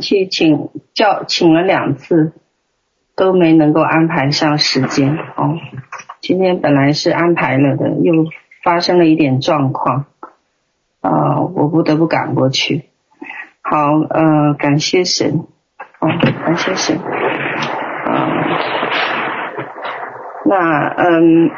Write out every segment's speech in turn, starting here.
去请教请了两次，都没能够安排上时间哦。今天本来是安排了的，又发生了一点状况，啊、呃，我不得不赶过去。好，呃，感谢神，哦，感谢神，啊、呃，那嗯。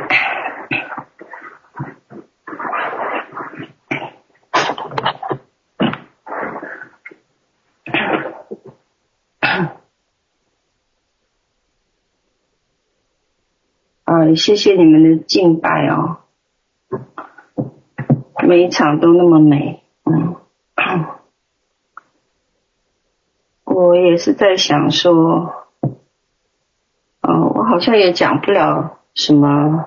谢谢你们的敬拜哦，每一场都那么美，嗯，我也是在想说，嗯，我好像也讲不了什么，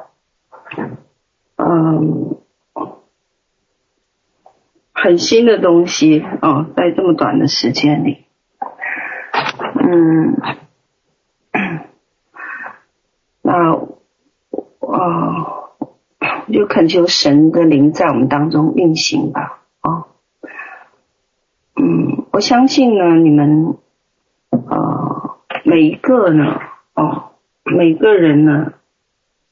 嗯，很新的东西哦，在这么短的时间里，嗯，那。哦，就恳求神的灵在我们当中运行吧。哦，嗯，我相信呢，你们，呃，每一个呢，哦，每个人呢，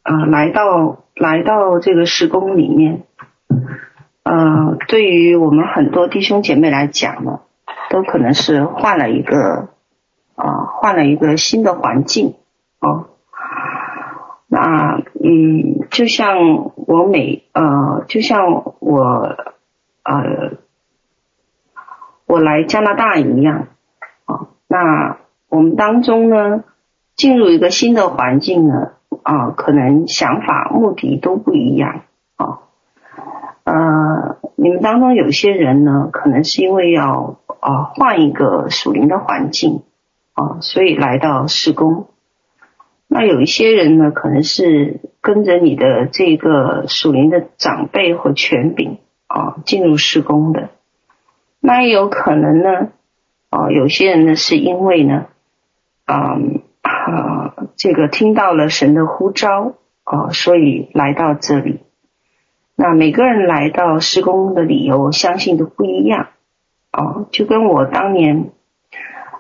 呃，来到来到这个时空里面，呃，对于我们很多弟兄姐妹来讲呢，都可能是换了一个，啊、换了一个新的环境，哦。那嗯，就像我每呃，就像我呃，我来加拿大一样啊。那我们当中呢，进入一个新的环境呢，啊，可能想法、目的都不一样啊。呃，你们当中有些人呢，可能是因为要啊换一个属灵的环境啊，所以来到事工。那有一些人呢，可能是跟着你的这个属灵的长辈或权柄啊进入施工的。那也有可能呢，啊，有些人呢是因为呢，啊啊这个听到了神的呼召啊，所以来到这里。那每个人来到施工的理由，相信都不一样啊，就跟我当年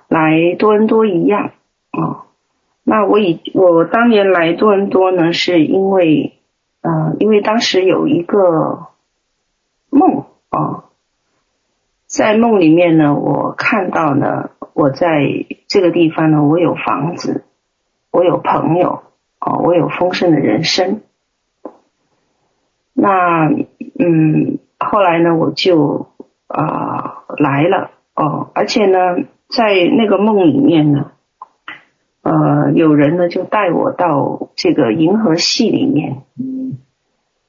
来多伦多一样啊。那我以我当年来多伦多呢，是因为，呃，因为当时有一个梦啊、哦，在梦里面呢，我看到呢，我在这个地方呢，我有房子，我有朋友，哦，我有丰盛的人生。那嗯，后来呢，我就啊、呃、来了哦，而且呢，在那个梦里面呢。呃，有人呢就带我到这个银河系里面，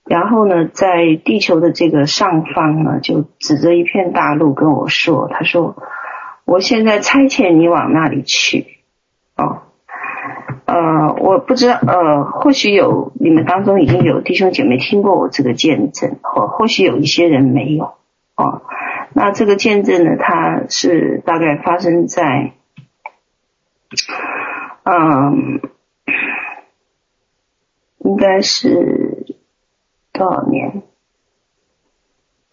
然后呢，在地球的这个上方呢，就指着一片大陆跟我说：“他说，我现在差遣你往那里去。”哦，呃，我不知道，呃，或许有你们当中已经有弟兄姐妹听过我这个见证，或或许有一些人没有。哦，那这个见证呢，它是大概发生在。嗯，应该是多少年？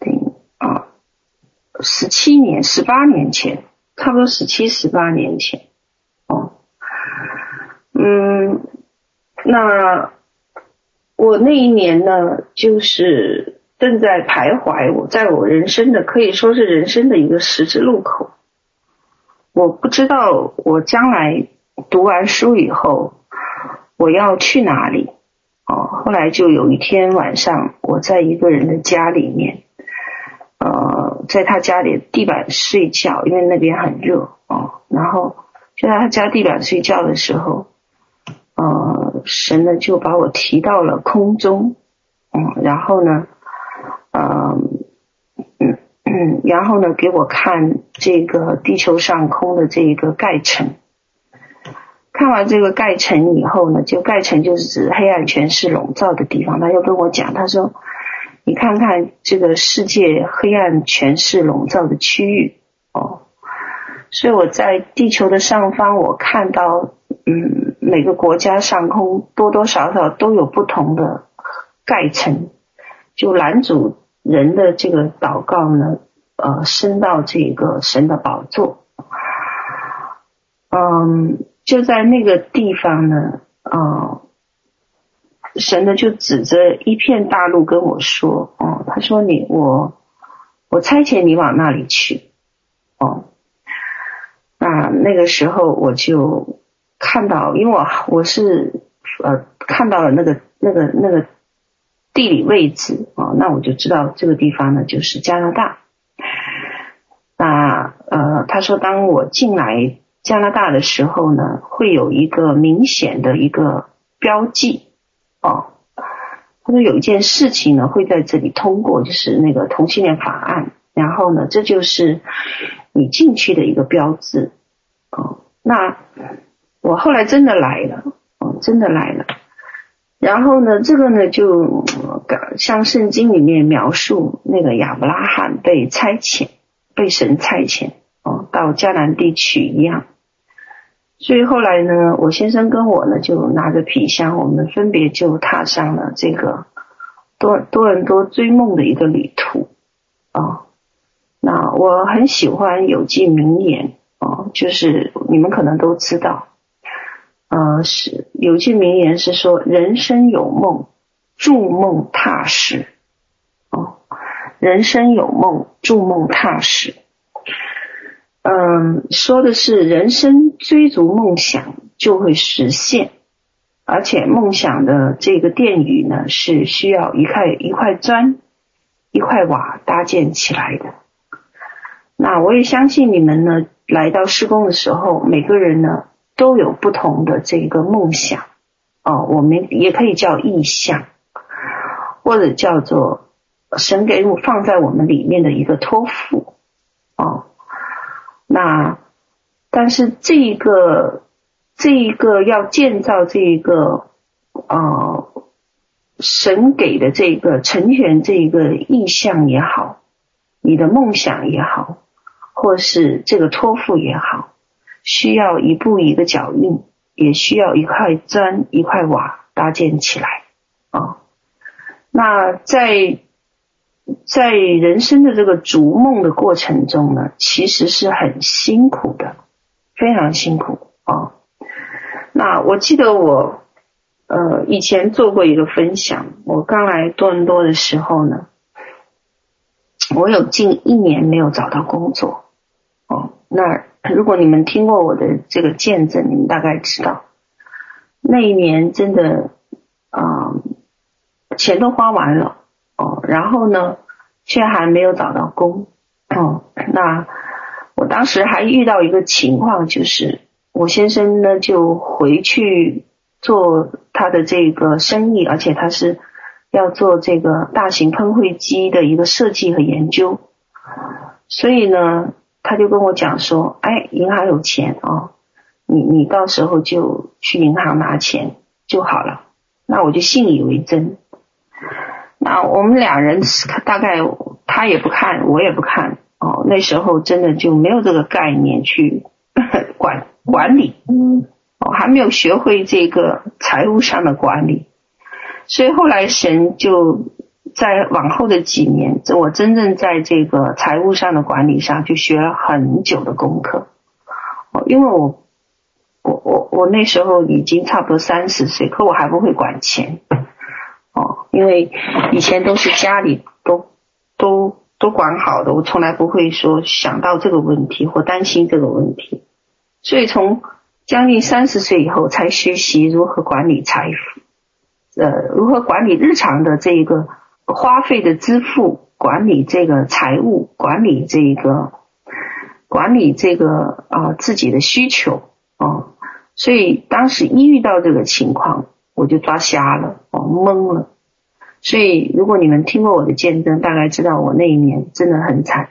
对啊，十七年、十八年前，差不多十七、十八年前。哦，嗯，那我那一年呢，就是正在徘徊，我在我人生的可以说是人生的一个十字路口，我不知道我将来。读完书以后，我要去哪里？哦，后来就有一天晚上，我在一个人的家里面，呃，在他家里地板睡觉，因为那边很热哦。然后就在他家地板睡觉的时候，呃，神呢就把我提到了空中，嗯，然后呢，呃，嗯嗯，然后呢给我看这个地球上空的这一个盖层。看完这个盖层以后呢，就盖层就是指黑暗权势笼罩的地方。他又跟我讲，他说：“你看看这个世界黑暗权势笼罩的区域哦。”所以我在地球的上方，我看到，嗯，每个国家上空多多少少都有不同的盖层，就男主人的这个祷告呢，呃，升到这个神的宝座。嗯，就在那个地方呢，啊，神呢就指着一片大陆跟我说，哦，他说你我我差遣你往那里去，哦，那那个时候我就看到，因为我我是呃看到了那个那个那个地理位置啊，那我就知道这个地方呢就是加拿大。那呃，他说当我进来。加拿大的时候呢，会有一个明显的一个标记哦。他说有一件事情呢会在这里通过，就是那个同性恋法案。然后呢，这就是你进去的一个标志哦。那我后来真的来了哦，真的来了。然后呢，这个呢就像圣经里面描述那个亚伯拉罕被差遣，被神差遣哦，到迦南地区一样。所以后来呢，我先生跟我呢就拿着皮箱，我们分别就踏上了这个多多伦多追梦的一个旅途啊。那我很喜欢有句名言啊，就是你们可能都知道，呃，是有句名言是说：人生有梦，筑梦踏实。哦，人生有梦，筑梦踏实。嗯，说的是人生追逐梦想就会实现，而且梦想的这个殿宇呢，是需要一块一块砖、一块瓦搭建起来的。那我也相信你们呢，来到施工的时候，每个人呢都有不同的这个梦想哦，我们也可以叫意象，或者叫做神给我放在我们里面的一个托付哦。那，但是这一个，这一个要建造这一个，呃，神给的这个成全这一个意向也好，你的梦想也好，或是这个托付也好，需要一步一个脚印，也需要一块砖一块瓦搭建起来啊、那在。在人生的这个逐梦的过程中呢，其实是很辛苦的，非常辛苦啊、那我记得我呃以前做过一个分享，我刚来多伦多的时候呢，我有近一年没有找到工作哦。那如果你们听过我的这个见证，你们大概知道，那一年真的啊、钱都花完了。哦，然后呢，却还没有找到工。哦，那我当时还遇到一个情况，就是我先生呢就回去做他的这个生意，而且他是要做这个大型喷绘机的一个设计和研究。所以呢，他就跟我讲说：“哎，银行有钱哦，你你到时候就去银行拿钱就好了。”那我就信以为真。那我们两人大概他也不看，我也不看哦。那时候真的就没有这个概念去 管管理，嗯，哦，还没有学会这个财务上的管理。所以后来神就在往后的几年，我真正在这个财务上的管理上就学了很久的功课。哦，因为我我我我那时候已经差不多三十岁，可我还不会管钱。哦，因为以前都是家里都都都管好的，我从来不会说想到这个问题或担心这个问题，所以从将近三十岁以后才学习如何管理财富，呃，如何管理日常的这一个花费的支付，管理这个财务，管理这一个管理这个啊、自己的需求啊、哦，所以当时一遇到这个情况。我就抓瞎了，我懵了。所以，如果你们听过我的见证，大概知道我那一年真的很惨。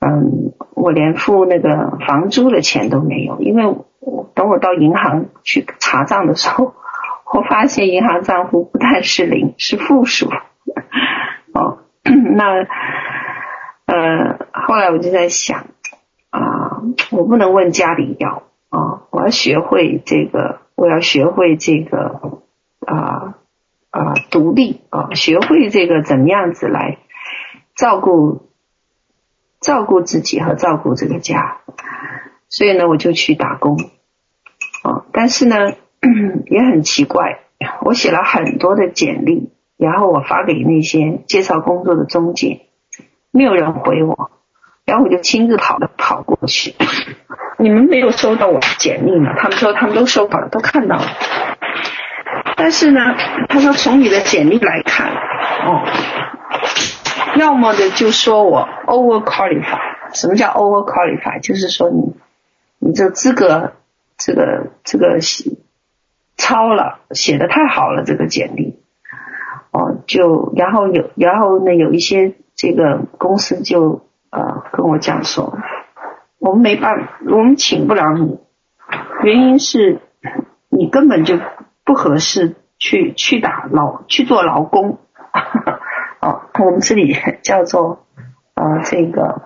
嗯，我连付那个房租的钱都没有，因为我等我到银行去查账的时候，我发现银行账户不但是零，是负数。哦，那呃，后来我就在想啊，我不能问家里要啊，我要学会这个。我要学会这个啊啊独立啊，学会这个怎么样子来照顾照顾自己和照顾这个家。所以呢，我就去打工。啊，但是呢，也很奇怪，我写了很多的简历，然后我发给那些介绍工作的中介，没有人回我，然后我就亲自跑的跑过去。你们没有收到我的简历吗？他们说他们都收到了，都看到了。但是呢，他说从你的简历来看，哦，要么的就说我 over qualified。什么叫 over qualified？就是说你你这资格这个这个超了，写的太好了，这个简历。哦，就然后有然后呢，有一些这个公司就呃跟我讲说。我们没办法，我们请不了你，原因是你根本就不合适去去打劳去做劳工，哦，我们这里叫做呃这个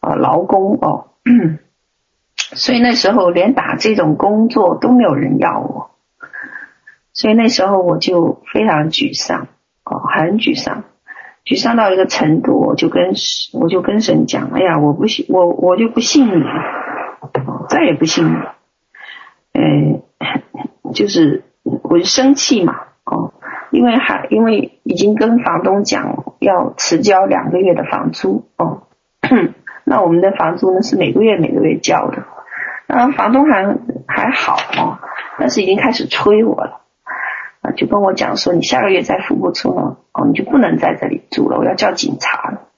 呃劳工哦，所以那时候连打这种工作都没有人要我，所以那时候我就非常沮丧哦，很沮丧。沮丧到一个程度，我就跟我就跟神讲：“哎呀，我不信，我我就不信你，再也不信你。”嗯，就是我就生气嘛，哦，因为还因为已经跟房东讲要迟交两个月的房租，哦，那我们的房租呢是每个月每个月交的，那房东还还好哦，但是已经开始催我了。啊，就跟我讲说，你下个月再付不出呢，哦，你就不能在这里住了，我要叫警察了。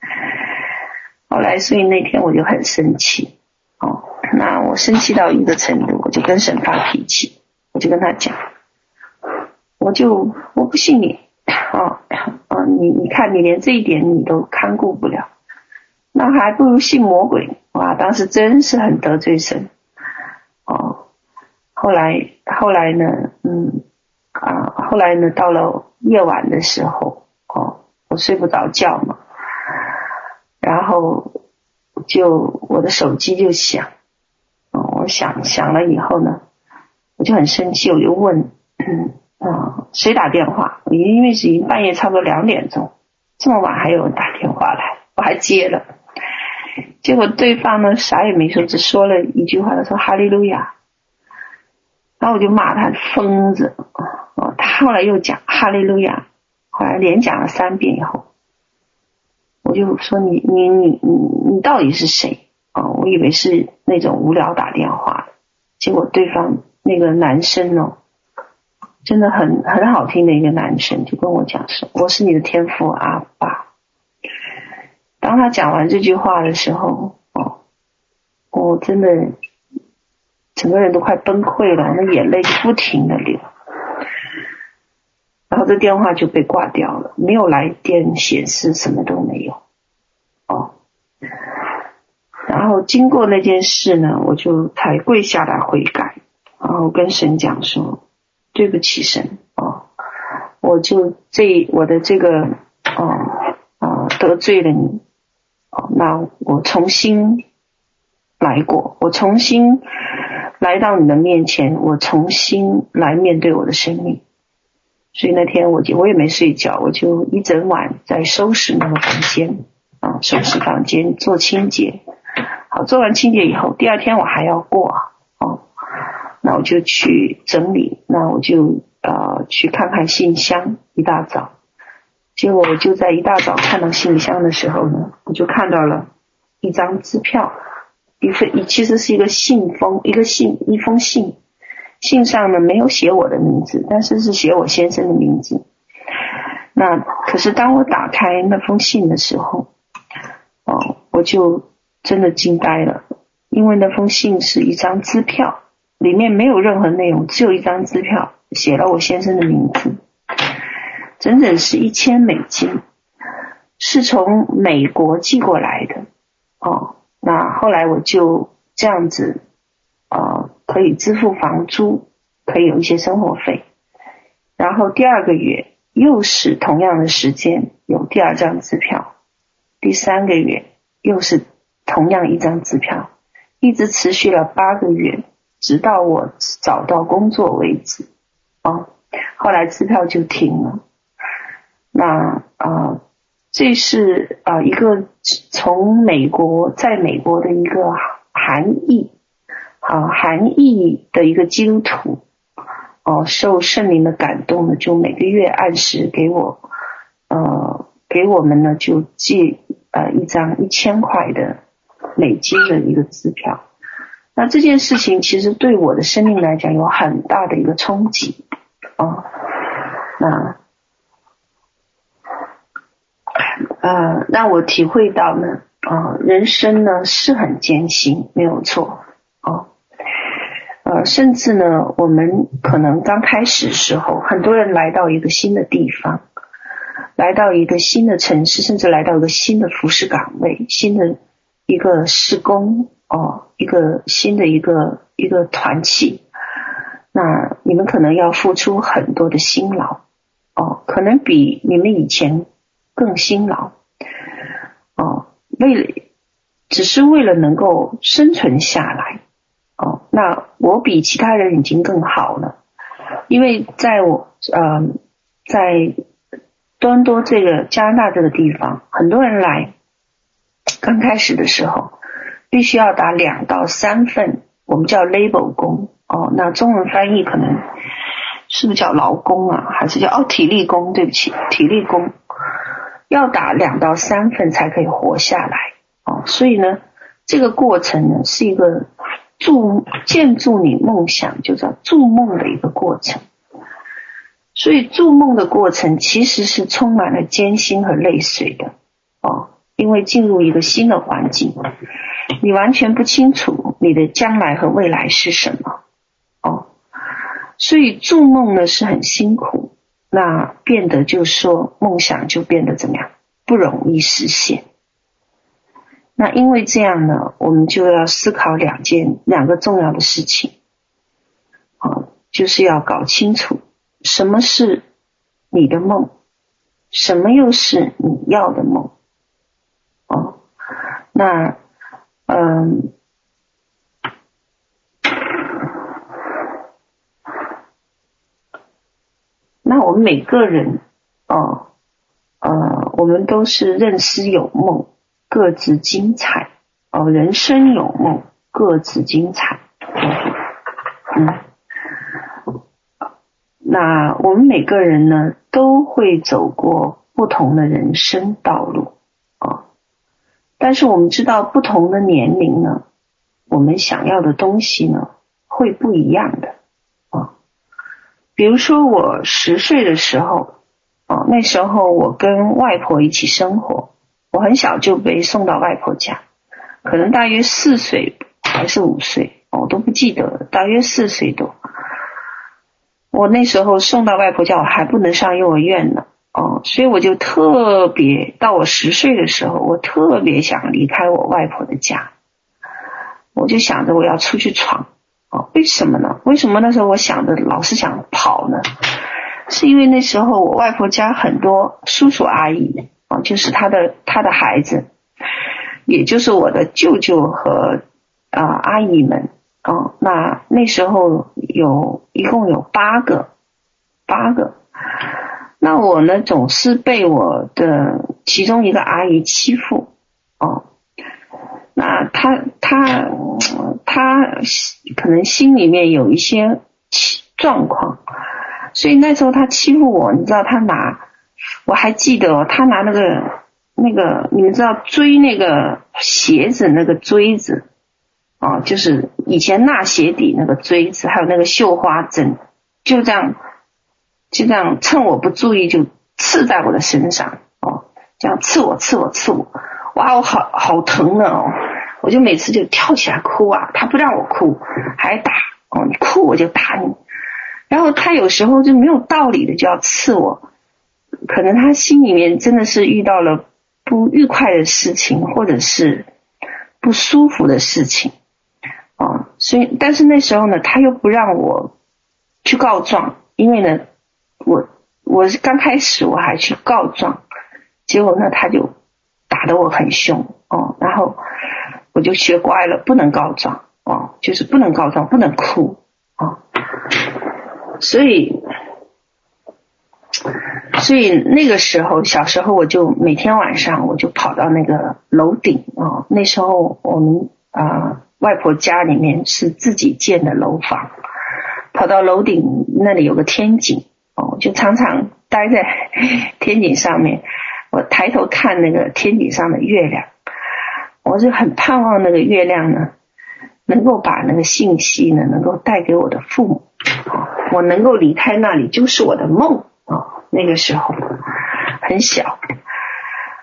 后来，所以那天我就很生气，哦，那我生气到一个程度，我就跟神发脾气，我就跟他讲，我就我不信你，哦，哦，你你看你连这一点你都看顾不了，那还不如信魔鬼，哇，当时真是很得罪神，哦，后来后来呢，嗯。啊，后来呢，到了夜晚的时候，哦，我睡不着觉嘛，然后就我的手机就响，哦，我想想了以后呢，我就很生气，我就问，嗯，啊，谁打电话？因为是已经半夜差不多两点钟，这么晚还有人打电话来，我还接了，结果对方呢啥也没说，只说了一句话，他说哈利路亚，然后我就骂他疯子。哦，他后来又讲哈利路亚，后来连讲了三遍以后，我就说你你你你你到底是谁？哦，我以为是那种无聊打电话的，结果对方那个男生哦，真的很很好听的一个男生，就跟我讲说我是你的天父阿爸。当他讲完这句话的时候，哦，我真的整个人都快崩溃了，那眼泪就不停的流。然后这电话就被挂掉了，没有来电显示，什么都没有。哦，然后经过那件事呢，我就才跪下来悔改，然后跟神讲说：“对不起，神，哦，我就这我的这个，哦，啊，得罪了你，哦，那我重新来过，我重新来到你的面前，我重新来面对我的生命。”所以那天我就我也没睡觉，我就一整晚在收拾那个房间啊，收拾房间做清洁。好，做完清洁以后，第二天我还要过哦，那我就去整理，那我就呃去看看信箱。一大早，结果我就在一大早看到信箱的时候呢，我就看到了一张支票，一份其实是一个信封，一个信一封信。信上呢没有写我的名字，但是是写我先生的名字。那可是当我打开那封信的时候，哦，我就真的惊呆了，因为那封信是一张支票，里面没有任何内容，只有一张支票，写了我先生的名字，整整是一千美金，是从美国寄过来的。哦，那后来我就这样子，呃。可以支付房租，可以有一些生活费，然后第二个月又是同样的时间有第二张支票，第三个月又是同样一张支票，一直持续了八个月，直到我找到工作为止。哦，后来支票就停了。那啊、这是啊、一个从美国在美国的一个含义。啊含义的一个基督徒，哦，受圣灵的感动呢，就每个月按时给我，呃，给我们呢就寄呃一张一千块的美金的一个支票。那这件事情其实对我的生命来讲有很大的一个冲击啊，那呃让我体会到呢，啊人生呢是很艰辛，没有错啊，呃甚至呢我们可能刚开始时候，很多人来到一个新的地方，来到一个新的城市，甚至来到一个新的服饰岗位，新的一个施工。哦，一个新的一个一个团体，那你们可能要付出很多的辛劳，哦，可能比你们以前更辛劳，哦，为了只是为了能够生存下来，哦，那我比其他人已经更好了，因为在我呃在多伦多这个加拿大这个地方，很多人来，刚开始的时候。必须要打两到三份，我们叫 label 工哦。那中文翻译可能是不是叫劳工啊？还是叫哦体力工？对不起，体力工要打两到三份才可以活下来哦。所以呢，这个过程呢是一个筑建筑你梦想，就叫筑梦的一个过程。所以筑梦的过程其实是充满了艰辛和泪水的哦，因为进入一个新的环境。你完全不清楚你的将来和未来是什么哦，所以筑梦呢是很辛苦，那变得就说梦想就变得怎么样，不容易实现。那因为这样呢，我们就要思考两件两个重要的事情，啊，就是要搞清楚什么是你的梦，什么又是你要的梦，哦，那。嗯，那我们每个人，哦，呃，我们都是认识有梦，各自精彩，哦，人生有梦，各自精彩，嗯，那我们每个人呢，都会走过不同的人生道路啊。但是我们知道，不同的年龄呢，我们想要的东西呢，会不一样的。比如说，我十岁的时候，啊，那时候我跟外婆一起生活，我很小就被送到外婆家，可能大约四岁还是五岁，我都不记得了，大约四岁多。我那时候送到外婆家，我还不能上幼儿园呢。哦，所以我就特别到我十岁的时候，我特别想离开我外婆的家，我就想着我要出去闯。哦，为什么呢？为什么那时候我想着老是想跑呢？是因为那时候我外婆家很多叔叔阿姨，啊，就是他的他的孩子，也就是我的舅舅和啊、阿姨们。哦，那那时候有一共有八个，八个。那我呢，总是被我的其中一个阿姨欺负哦。那他他他可能心里面有一些状况，所以那时候他欺负我，你知道他拿，我还记得哦，他拿那个那个，你们知道锥那个鞋子那个锥子哦，就是以前纳鞋底那个锥子，还有那个绣花针，就这样。就这样，趁我不注意就刺在我的身上，哦，这样刺我，刺我，刺我，哇，我好好疼的哦，我就每次就跳起来哭啊，他不让我哭，还打，哦，你哭我就打你，然后他有时候就没有道理的就要刺我，可能他心里面真的是遇到了不愉快的事情，或者是不舒服的事情，哦，所以但是那时候呢，他又不让我去告状，因为呢。我我刚开始我还去告状，结果呢他就打得我很凶哦，然后我就学乖了，不能告状哦，就是不能告状，不能哭哦，所以所以那个时候小时候我就每天晚上我就跑到那个楼顶哦，那时候我们啊、外婆家里面是自己建的楼房，跑到楼顶那里有个天井哦，就常常待在 天井上面。我抬头看那个天顶上的月亮，我就很盼望那个月亮呢，能够把那个信息呢，能够带给我的父母。我能够离开那里就是我的梦啊！那个时候很小。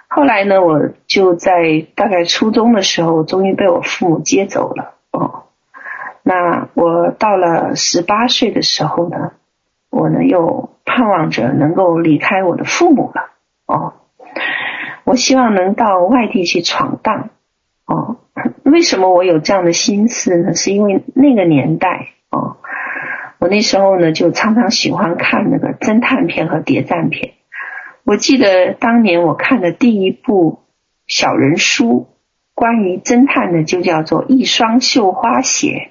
后来呢，我就在大概初中的时候，终于被我父母接走了。哦，那我到了十八岁的时候呢，我呢又盼望着能够离开我的父母了。哦。我希望能到外地去闯荡，哦，为什么我有这样的心思呢？是因为那个年代，哦，我那时候呢就常常喜欢看那个侦探片和谍战片。我记得当年我看的第一部小人书，关于侦探的就叫做《一双绣花鞋》，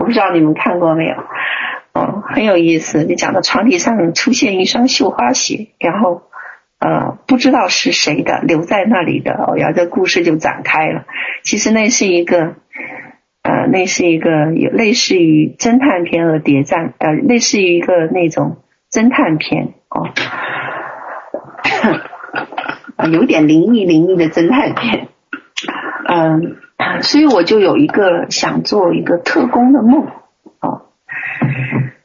我不知道你们看过没有？哦，很有意思，就讲到床底上出现一双绣花鞋，然后。呃，不知道是谁的，留在那里的，然后这故事就展开了。其实那是一个，呃，那是一个有类似于侦探片和谍战，呃，类似于一个那种侦探片哦，有点灵异灵异的侦探片。嗯、所以我就有一个想做一个特工的梦，哦，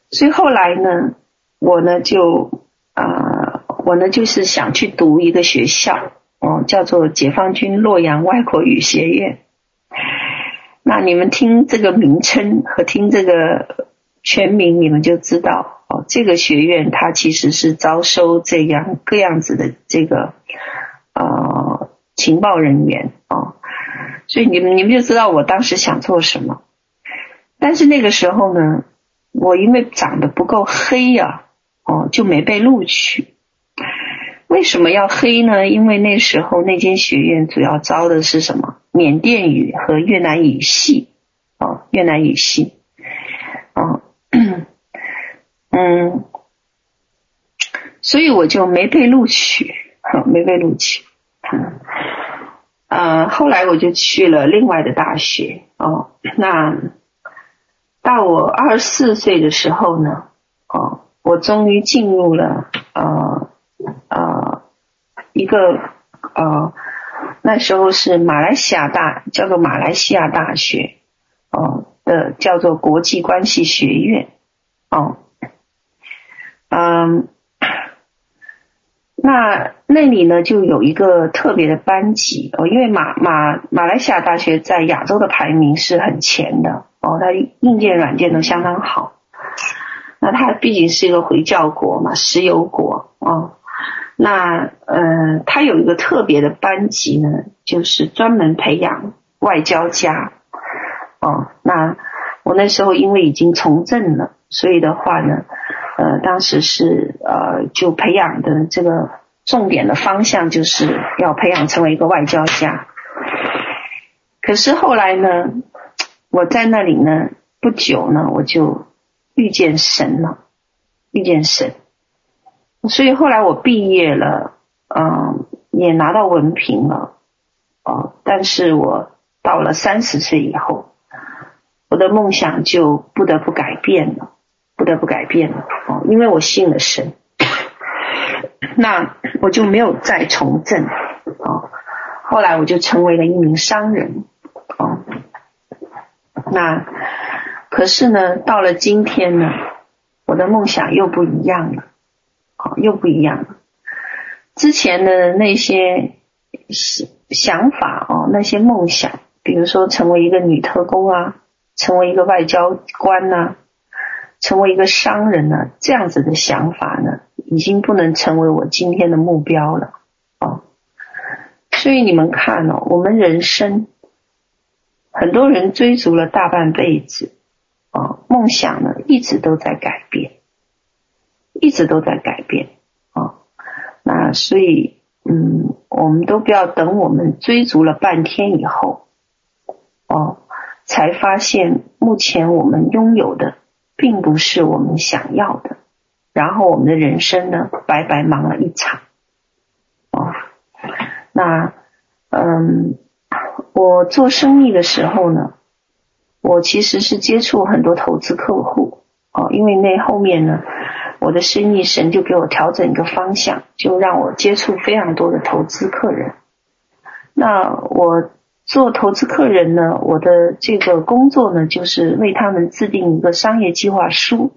所以后来呢，我呢就啊。我呢，就是想去读一个学校，哦，叫做解放军洛阳外国语学院。那你们听这个名称和听这个全名，你们就知道，哦，这个学院它其实是招收这样各样子的这个呃情报人员，哦，所以你们你们就知道我当时想做什么。但是那个时候呢，我因为长得不够黑呀，哦，就没被录取。为什么要黑呢？因为那时候那间学院主要招的是什么？缅甸语和越南语系，哦，越南语系，哦，嗯，所以我就没被录取，没被录取，嗯，后来我就去了另外的大学，哦，那到我二十四岁的时候呢，哦，我终于进入了，呃。呃，一个呃，那时候是马来西亚大，叫做马来西亚大学，哦、呃、的叫做国际关系学院，哦，嗯，那那里呢就有一个特别的班级哦，因为马马马来西亚大学在亚洲的排名是很前的哦，它硬件软件都相当好，那它毕竟是一个回教国嘛，石油国哦。那呃，他有一个特别的班级呢，就是专门培养外交家。哦，那我那时候因为已经从政了，所以的话呢，呃，当时是呃，就培养的这个重点的方向就是要培养成为一个外交家。可是后来呢，我在那里呢，不久呢，我就遇见神了，遇见神。所以后来我毕业了，嗯，也拿到文凭了，哦，但是我到了三十岁以后，我的梦想就不得不改变了，不得不改变了，哦，因为我信了神，那我就没有再从政，哦，后来我就成为了一名商人，哦，那可是呢，到了今天呢，我的梦想又不一样了。又不一样了。之前的那些想法哦，那些梦想，比如说成为一个女特工啊，成为一个外交官呐、成为一个商人呢、这样子的想法呢，已经不能成为我今天的目标了哦。所以你们看哦，我们人生很多人追逐了大半辈子哦，梦想呢一直都在改变。一直都在改变啊、那所以嗯，我们都不要等我们追逐了半天以后，哦，才发现目前我们拥有的并不是我们想要的，然后我们的人生呢，白白忙了一场，哦，那嗯，我做生意的时候呢，我其实是接触很多投资客户哦，因为那后面呢，我的生意神就给我调整一个方向，就让我接触非常多的投资客人。那我做投资客人呢，我的这个工作呢，就是为他们制定一个商业计划书。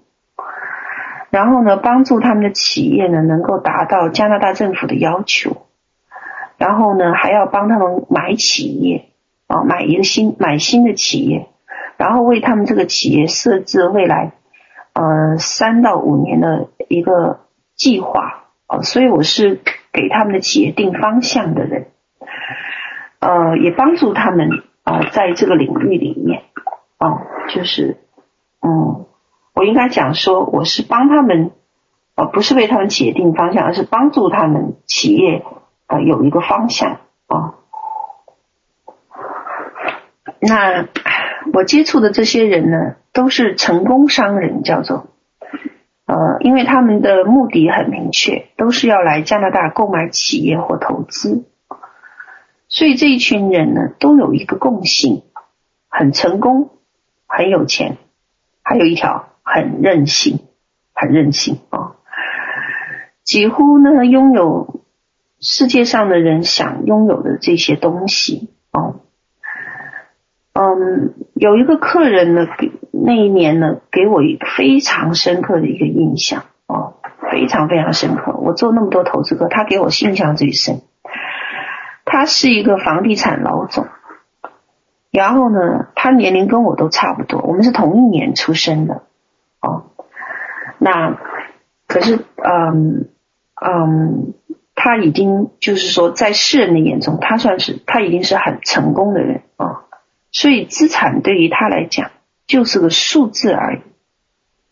然后呢，帮助他们的企业呢，能够达到加拿大政府的要求。然后呢，还要帮他们买企业啊，买一个新买新的企业，然后为他们这个企业设置未来呃三到五年的一个计划啊。所以我是给他们的企业定方向的人，呃，也帮助他们啊，在这个领域里面啊，就是嗯。我应该讲说，我是帮他们，呃，不是为他们企业定方向，而是帮助他们企业，呃，有一个方向啊。那我接触的这些人呢，都是成功商人，叫做，呃，因为他们的目的很明确，都是要来加拿大购买企业或投资，所以这一群人呢，都有一个共性，很成功，很有钱，还有一条。很任性，很任性啊、几乎呢，拥有世界上的人想拥有的这些东西哦。嗯，有一个客人呢，给那一年呢，给我一个非常深刻的一个印象哦，非常非常深刻。我做那么多投资客，他给我印象最深。他是一个房地产老总，然后呢，他年龄跟我都差不多，我们是同一年出生的。哦，那可是，嗯嗯，他已经就是说，在世人的眼中，他算是他已经是很成功的人啊、哦，所以资产对于他来讲就是个数字而已，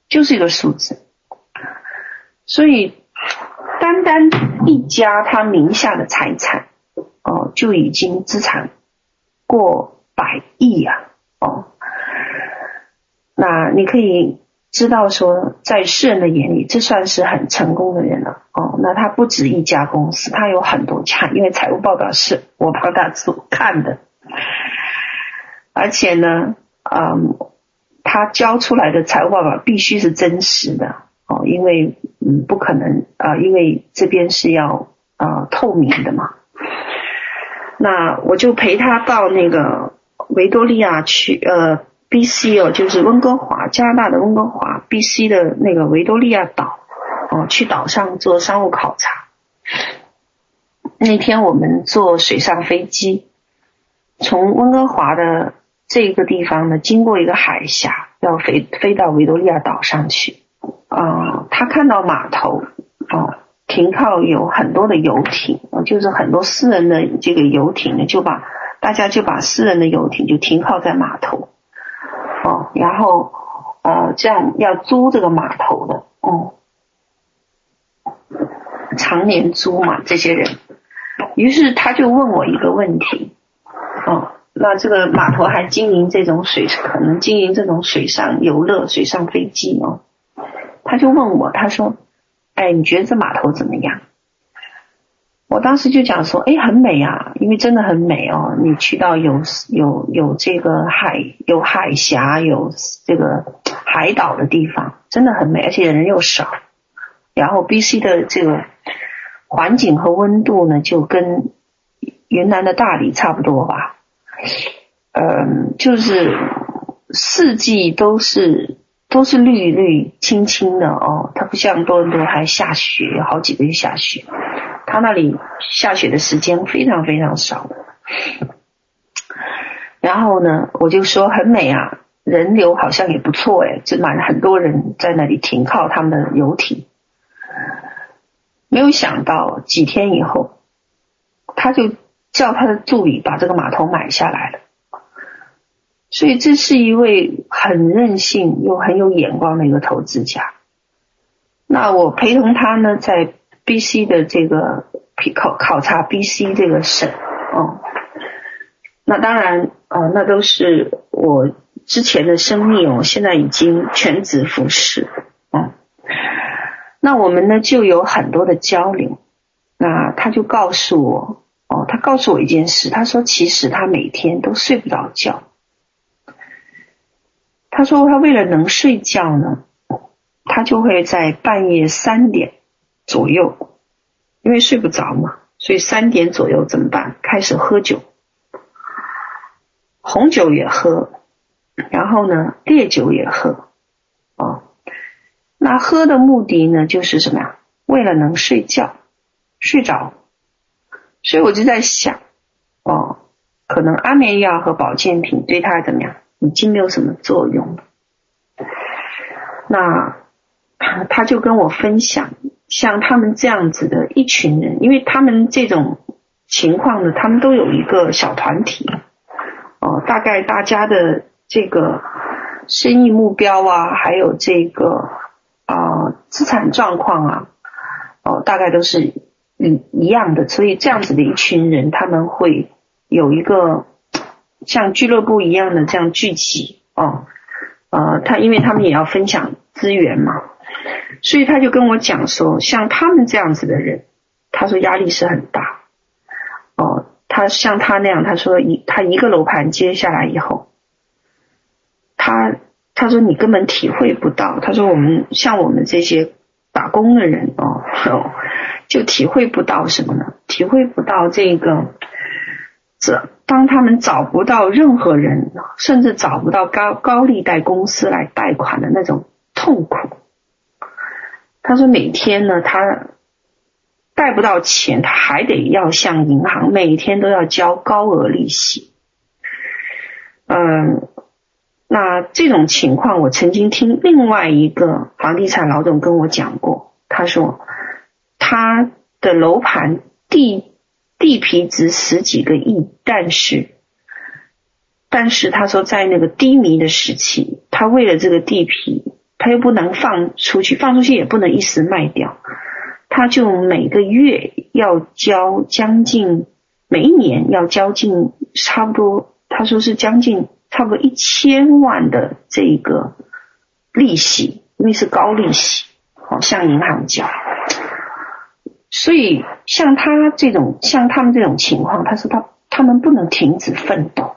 就是一个数字。所以，单单一家他名下的财产哦，就已经资产过百亿呀、啊，哦，那你可以。知道说，在世人的眼里，这算是很成功的人了哦。那他不止一家公司，他有很多家，因为财务报表是我帮他做看的，而且呢，嗯，他交出来的财务报表必须是真实的哦，因为嗯，不可能啊，因为这边是要啊透明的嘛。那我就陪他到那个维多利亚去，呃。B.C. 哦，就是温哥华，加拿大的温哥华，B.C. 的那个维多利亚岛哦，去岛上做商务考察。那天我们坐水上飞机，从温哥华的这个地方呢，经过一个海峡，要飞飞到维多利亚岛上去。啊、他看到码头哦、呃，停靠有很多的游艇，就是很多私人的这个游艇呢，就把大家就把私人的游艇就停靠在码头。哦，然后呃，这样要租这个码头的，哦、常年租嘛，这些人，于是他就问我一个问题，哦，那这个码头还经营这种水，可能经营这种水上游乐、水上飞机哦，他就问我，他说，哎，你觉得这码头怎么样？我当时就讲说，哎，很美啊，因为真的很美哦。你去到有有有这个海，有海峡，有这个海岛的地方，真的很美，而且人又少。然后 BC 的这个环境和温度呢，就跟云南的大理差不多吧。嗯，就是四季都是都是绿绿青青的哦，它不像多伦多还下雪，有好几个月下雪。它那里下雪的时间非常非常少，然后呢，我就说很美啊，人流好像也不错哎，就满很多人在那里停靠他们的游艇。没有想到几天以后，他就叫他的助理把这个码头买下来了。所以这是一位很任性又很有眼光的一个投资家。那我陪同他呢，在。B.C. 的这个考考察，B.C. 这个省，哦，那当然，呃，那都是我之前的生命哦，现在已经全职服侍，嗯，那我们呢就有很多的交流，那他就告诉我，哦，他告诉我一件事，他说其实他每天都睡不着觉。他说他为了能睡觉呢，他就会在半夜三点左右，因为睡不着嘛，所以三点左右怎么办？开始喝酒，红酒也喝，然后呢，烈酒也喝。哦，那喝的目的呢，就是什么呀？为了能睡觉，睡着。所以我就在想，哦，可能安眠药和保健品对他怎么样，已经没有什么作用了。那他就跟我分享，像他们这样子的一群人，因为他们这种情况呢，他们都有一个小团体，哦，大概大家的这个生意目标啊，还有这个啊资产状况啊，哦，大概都是。一一样的，所以这样子的一群人，他们会有一个像俱乐部一样的这样聚集哦，呃，他因为他们也要分享资源嘛，所以他就跟我讲说，像他们这样子的人，他说压力是很大哦，他像他那样，他说一他一个楼盘接下来以后，他他说你根本体会不到，他说我们像我们这些打工的人哦。哦 就体会不到什么呢？体会不到这个，这当他们找不到任何人，甚至找不到高高利贷公司来贷款的那种痛苦。他说每天呢，他贷不到钱，他还得要向银行每天都要交高额利息。嗯，那这种情况，我曾经听另外一个房地产老总跟我讲过，他说。他的楼盘地地皮值十几个亿，但是但是他说在那个低迷的时期，他为了这个地皮，他又不能放出去，放出去也不能一时卖掉，他就每个月要交将近，每一年要交近差不多，他说是将近差不多一千万的这个利息，因为是高利息，好向银行交。所以，像他这种，像他们这种情况，他说他他们不能停止奋斗，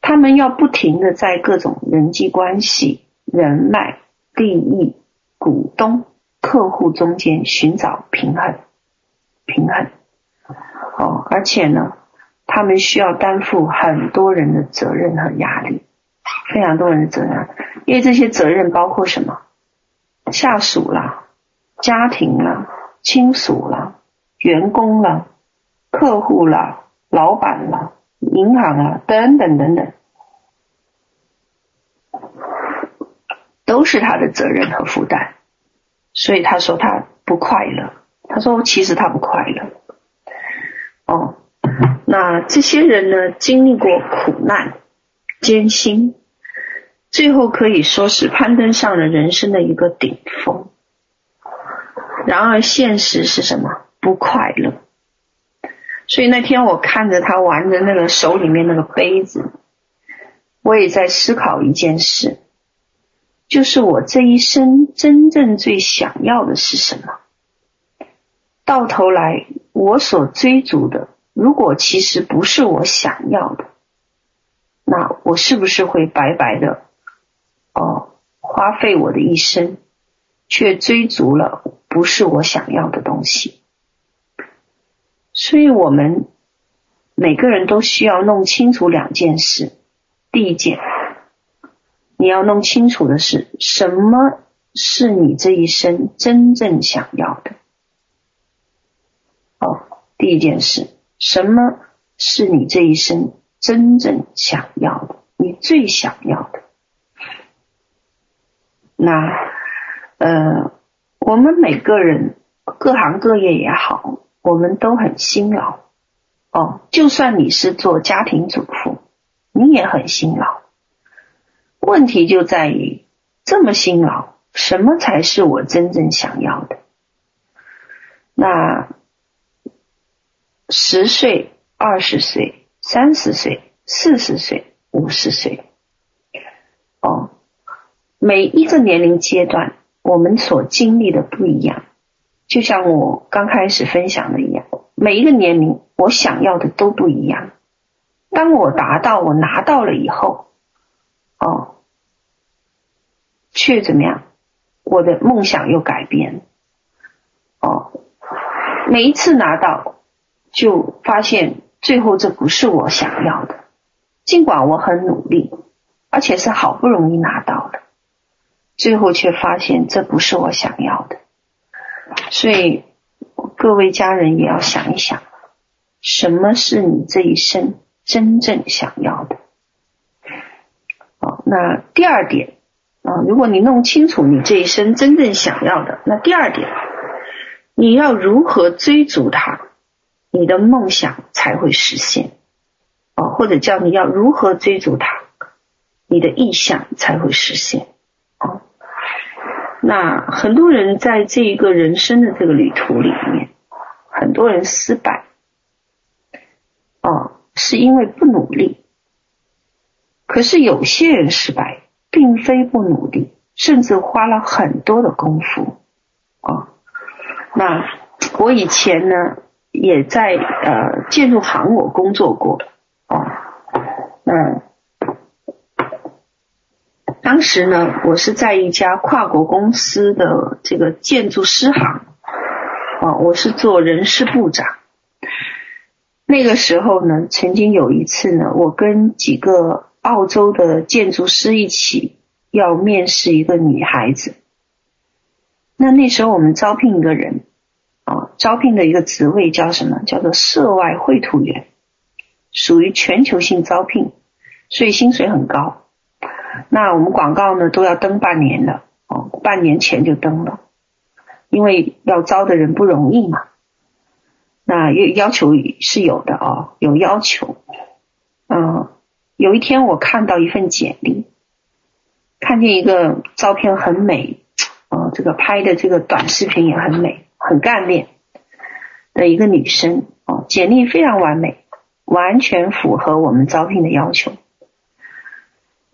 他们要不停的在各种人际关系、人脉、利益、股东、客户中间寻找平衡，平衡。哦，而且呢，他们需要担负很多人的责任和压力，非常多人的责任，因为这些责任包括什么？下属啦，家庭啦。亲属了，员工了，客户了，老板了，银行了，等等等等，都是他的责任和负担。所以他说他不快乐。他说其实他不快乐。哦，那这些人呢，经历过苦难、艰辛，最后可以说是攀登上了人生的一个顶峰。然而现实是什么？不快乐。所以那天我看着他玩着那个手里面那个杯子，我也在思考一件事，就是我这一生真正最想要的是什么？到头来我所追逐的，如果其实不是我想要的，那我是不是会白白的哦花费我的一生，却追逐了？不是我想要的东西，所以我们每个人都需要弄清楚两件事。第一件，你要弄清楚的是什么是你这一生真正想要的。哦，第一件事，什么是你这一生真正想要的？你最想要的？那，呃。我们每个人，各行各业也好，我们都很辛劳哦。就算你是做家庭主妇，你也很辛劳。问题就在于，这么辛劳，什么才是我真正想要的？那十岁、二十岁、三十岁、四十岁、五十岁，哦，每一个年龄阶段。我们所经历的不一样，就像我刚开始分享的一样，每一个年龄我想要的都不一样。当我达到，我拿到了以后，哦，却怎么样？我的梦想又改变。哦，每一次拿到，就发现最后这不是我想要的。尽管我很努力，而且是好不容易拿到的，最后却发现这不是我想要的。所以，各位家人也要想一想，什么是你这一生真正想要的？好，那第二点啊，如果你弄清楚你这一生真正想要的，那第二点，你要如何追逐它，你的梦想才会实现。哦，或者叫你要如何追逐它，你的意向才会实现。那很多人在这一个人生的这个旅途里面，很多人失败。哦。是因为不努力，可是有些人失败，并非不努力，甚至花了很多的功夫。哦，那我以前呢，也在呃建筑行我工作过。哦，那当时呢，我是在一家跨国公司的这个建筑师行，啊，我是做人事部长。那个时候呢，曾经有一次呢，我跟几个澳洲的建筑师一起要面试一个女孩子。那那时候我们招聘一个人，啊，招聘的一个职位叫什么？叫做涉外绘图员，属于全球性招聘，所以薪水很高。那我们广告呢都要登半年了，哦，半年前就登了，因为要招的人不容易嘛。那要要求是有的哦，有要求。嗯，有一天我看到一份简历，看见一个照片很美，哦，这个拍的这个短视频也很美，很干练的一个女生哦，简历非常完美，完全符合我们招聘的要求。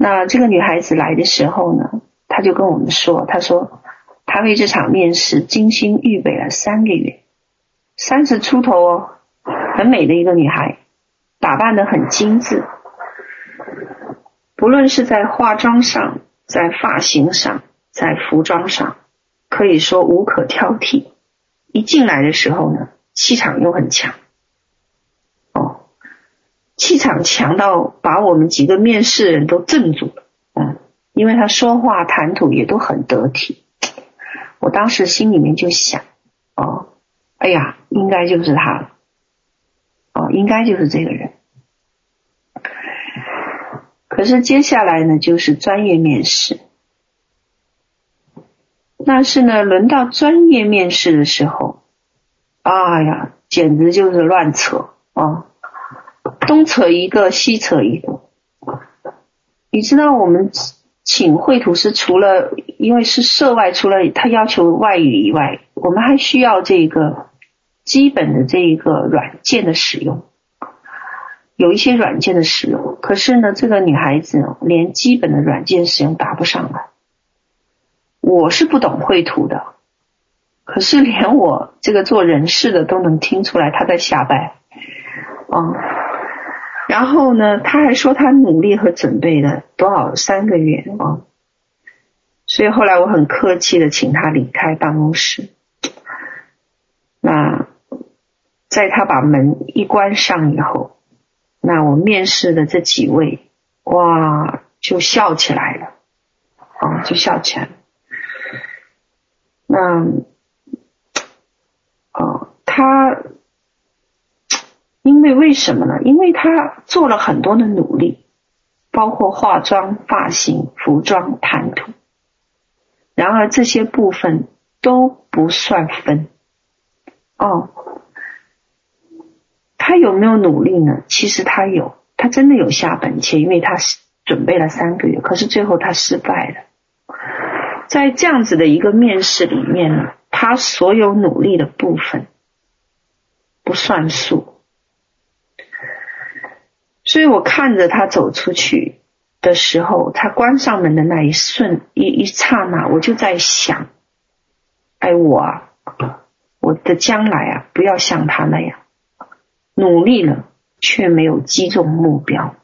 那这个女孩子来的时候呢，她就跟我们说，她说她为这场面试精心预备了三个月。三十出头哦，很美的一个女孩，打扮得很精致，不论是在化妆上，在发型上，在服装上，可以说无可挑剔。一进来的时候呢，气场又很强，气场强到把我们几个面试人都镇住了，嗯，因为他说话谈吐也都很得体。我当时心里面就想，哦。哎呀，应该就是他了，哦，应该就是这个人。可是接下来呢，就是专业面试。但是呢，轮到专业面试的时候，哎呀，简直就是乱扯啊，东扯一个，西扯一个。你知道我们请绘图师，除了因为是涉外，除了他要求外语以外，我们还需要这个。基本的这一个软件的使用，有一些软件的使用，可是呢，这个女孩子连基本的软件使用答不上来。我是不懂绘图的，可是连我这个做人事的都能听出来她在瞎掰。嗯，然后呢，他还说他努力和准备了多少三个月啊，所以后来我很客气的请他离开办公室。那。在他把门一关上以后，那我面试的这几位，哇，就笑起来了，啊，就笑起来了。那，哦，他，因为为什么呢？因为他做了很多的努力，包括化妆、发型、服装、谈吐，然而这些部分都不算分，哦。他有没有努力呢？其实他有，他真的有下本钱，因为他准备了三个月，可是最后他失败了。在这样子的一个面试里面呢，他所有努力的部分不算数。所以我看着他走出去的时候，他关上门的那一瞬一一刹那，我就在想：哎，我啊，我的将来啊，不要像他那样。努力了却没有击中目标。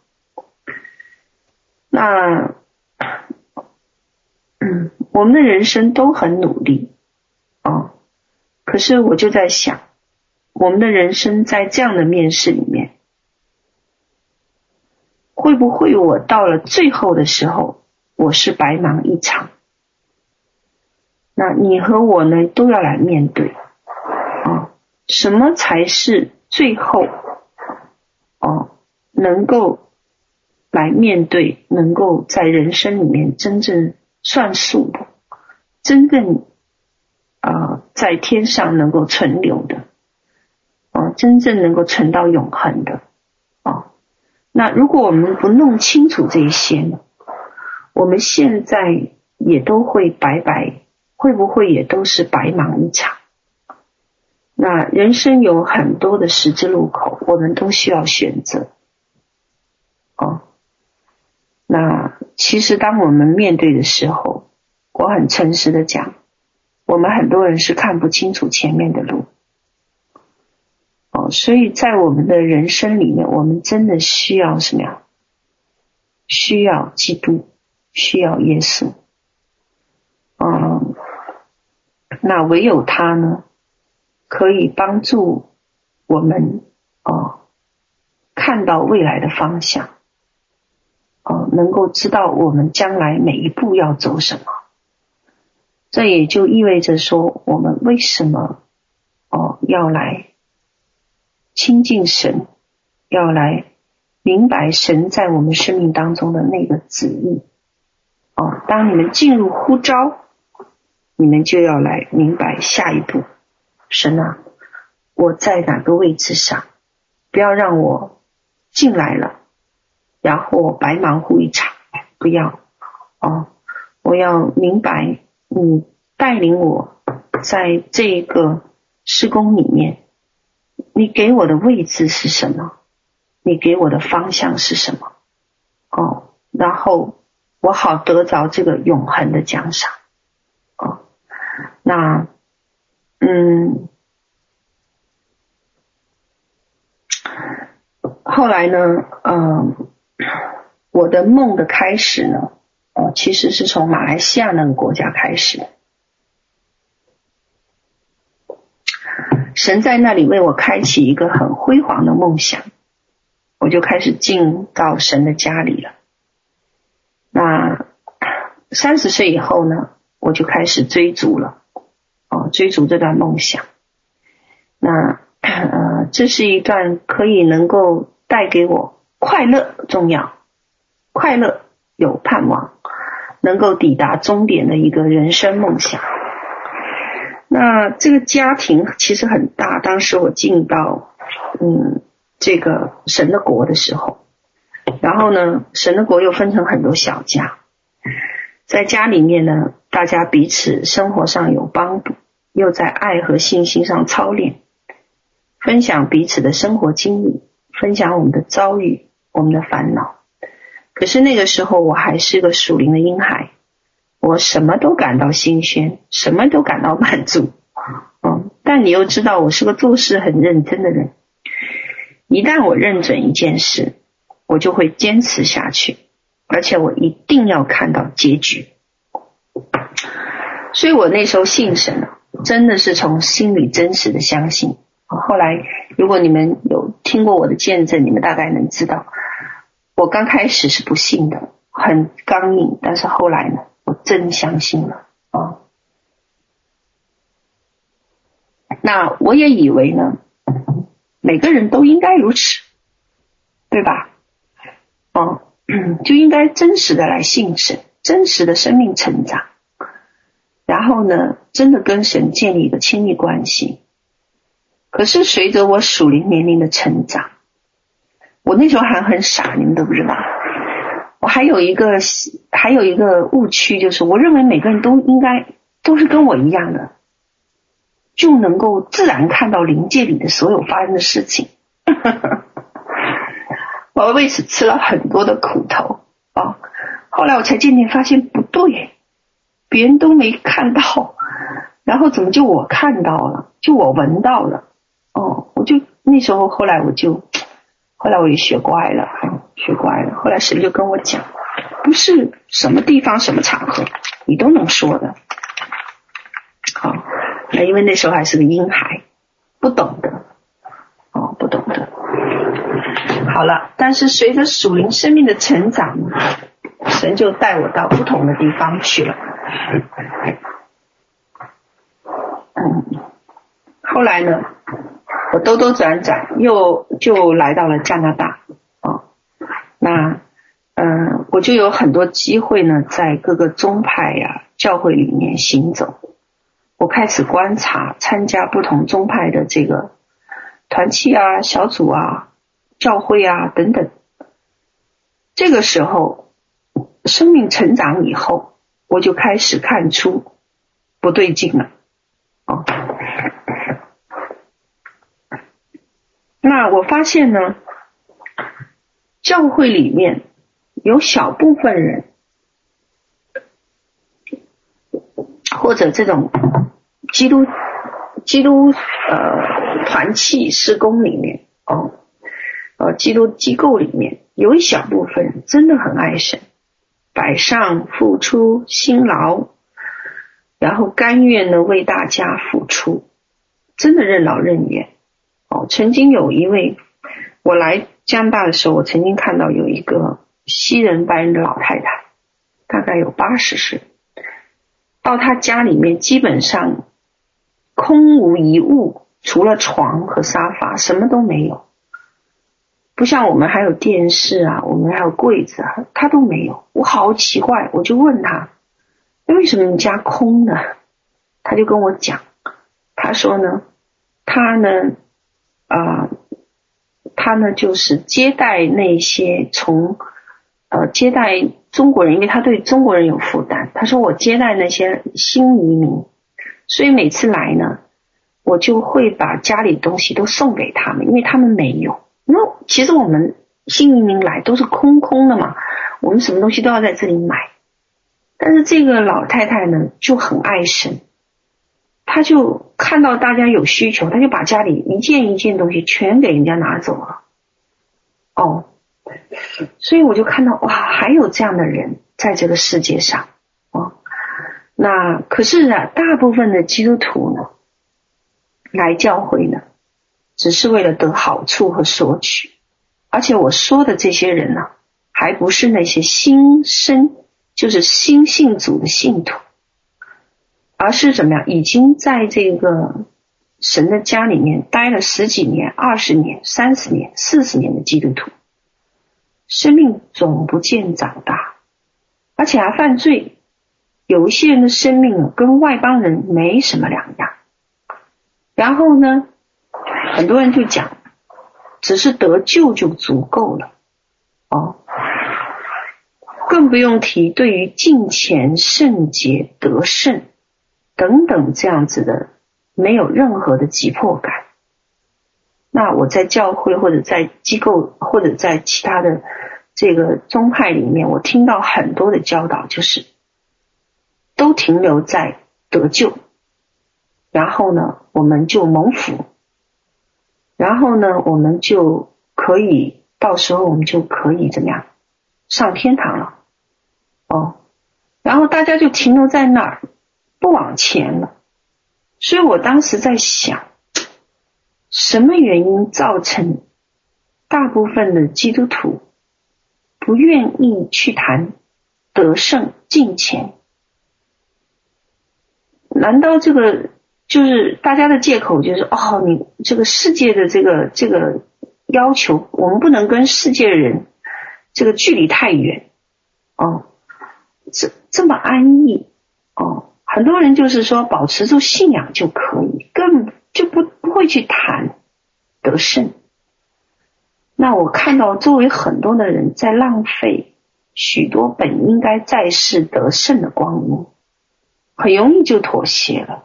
那，嗯，我们的人生都很努力，哦，可是我就在想，我们的人生在这样的面试里面，会不会我到了最后的时候，我是白忙一场？那你和我呢，都要来面对，啊，什么才是最后，哦，能够来面对，能够在人生里面真正算数的，真正啊，在天上能够存留的，啊，真正能够存到永恒的，那如果我们不弄清楚这些呢，我们现在也都会白白。会不会也都是白忙一场？那人生有很多的十字路口，我们都需要选择。哦，那其实当我们面对的时候，我很诚实的讲，我们很多人是看不清楚前面的路。所以在我们的人生里面，我们真的需要什么呀？需要基督，需要耶稣。嗯。那唯有他呢，可以帮助我们哦，看到未来的方向，哦，能够知道我们将来每一步要走什么。这也就意味着说，我们为什么哦要来亲近神，要来明白神在我们生命当中的那个旨意。哦，当你们进入呼召。你们就要来明白下一步，神啊，我在哪个位置上？不要让我进来了，然后白忙活一场。不要哦，我要明白你带领我在这个施工里面，你给我的位置是什么？你给我的方向是什么？哦，然后我好得着这个永恒的奖赏。哦那，嗯，后来呢，嗯，我的梦的开始呢，哦，其实是从马来西亚那个国家开始的。神在那里为我开启一个很辉煌的梦想，我就开始进到神的家里了。那三十岁以后呢，我就开始追逐了。哦，追逐这段梦想，那呃，这是一段可以能够带给我快乐重要，快乐有盼望，能够抵达终点的一个人生梦想。那这个家庭其实很大，当时我进到嗯这个神的国的时候，然后呢，神的国又分成很多小家。在家里面呢，大家彼此生活上有帮助，又在爱和信心上操练，分享彼此的生活经历，分享我们的遭遇、我们的烦恼。可是那个时候我还是个属灵的婴孩，我什么都感到新鲜，什么都感到满足。嗯，但你又知道我是个做事很认真的人，一旦我认准一件事，我就会坚持下去。而且我一定要看到结局，所以我那时候信神，真的是从心里真实的相信。后来，如果你们有听过我的见证，你们大概能知道，我刚开始是不信的，很刚硬，但是后来呢，我真相信了啊。那我也以为呢，每个人都应该如此，对吧？哦。嗯，就应该真实的来信神，真实的生命成长，然后呢，真的跟神建立一个亲密关系。可是随着我属灵年龄的成长，我那时候还很傻，你们都不知道。我还有一个还有一个误区，就是我认为每个人都应该都是跟我一样的，就能够自然看到灵界里的所有发生的事情。我为此吃了很多的苦头啊！后来我才渐渐发现不对，别人都没看到，然后怎么就我看到了，就我闻到了？哦，我就那时候后来我就，后来我也学乖了，学乖了。后来神就跟我讲，不是什么地方什么场合你都能说的。好，那因为那时候还是个婴孩，不懂的，哦，不懂的。好了，但是随着属灵生命的成长，神就带我到不同的地方去了。嗯，后来呢，我兜兜转转，又就来到了加拿大。那嗯，我就有很多机会呢，在各个宗派呀、教会里面行走。我开始观察、参加不同宗派的这个团契啊、小组啊、教会啊等等。这个时候，生命成长以后，我就开始看出不对劲了。哦，那我发现呢，教会里面有小部分人，或者这种。基督基督呃团契事工里面哦，呃基督机构里面有一小部分人真的很爱神，摆上付出辛劳，然后甘愿的为大家付出，真的任劳任怨哦。曾经有一位我来加拿大的时候，我曾经看到有一个西人白人的老太太，大概有八十岁，到她家里面基本上。空无一物，除了床和沙发，什么都没有。不像我们还有电视啊，我们还有柜子啊，他都没有。我好奇怪，我就问他，为什么你家空的？他就跟我讲，他说呢，他呢，啊、他呢就是接待那些从呃接待中国人，因为他对中国人有负担。他说我接待那些新移民。所以每次来呢，我就会把家里东西都送给他们，因为他们没有。那其实我们新移民来都是空空的嘛，我们什么东西都要在这里买。但是这个老太太呢就很爱神，他就看到大家有需求，他就把家里一件一件东西全给人家拿走了。哦，所以我就看到哇，还有这样的人在这个世界上哦。那可是啊，大部分的基督徒呢，来教会呢，只是为了得好处和索取，而且我说的这些人呢，还不是那些新生，就是新信主的信徒，而是怎么样，已经在这个神的家里面待了十几年、二十年、三十年、四十年的基督徒，生命总不见长大，而且还犯罪。有一些人的生命跟外邦人没什么两样，然后呢，很多人就讲，只是得救就足够了，哦，更不用提对于敬虔、圣洁、得胜。等等这样子的，没有任何的急迫感。那我在教会或者在机构或者在其他的这个宗派里面，我听到很多的教导，就是。都停留在得救，然后呢，我们就蒙福，然后呢，我们就可以到时候我们就可以怎么样上天堂了，哦，然后大家就停留在那儿，不往前了。所以我当时在想，什么原因造成大部分的基督徒不愿意去谈得胜进前？难道这个就是大家的借口？就是哦，你这个世界的这个这个要求，我们不能跟世界人这个距离太远哦，这这么安逸哦。很多人就是说保持住信仰就可以，根本就不不会去谈得胜。那我看到周围很多的人在浪费许多本应该在世得胜的光阴。很容易就妥协了，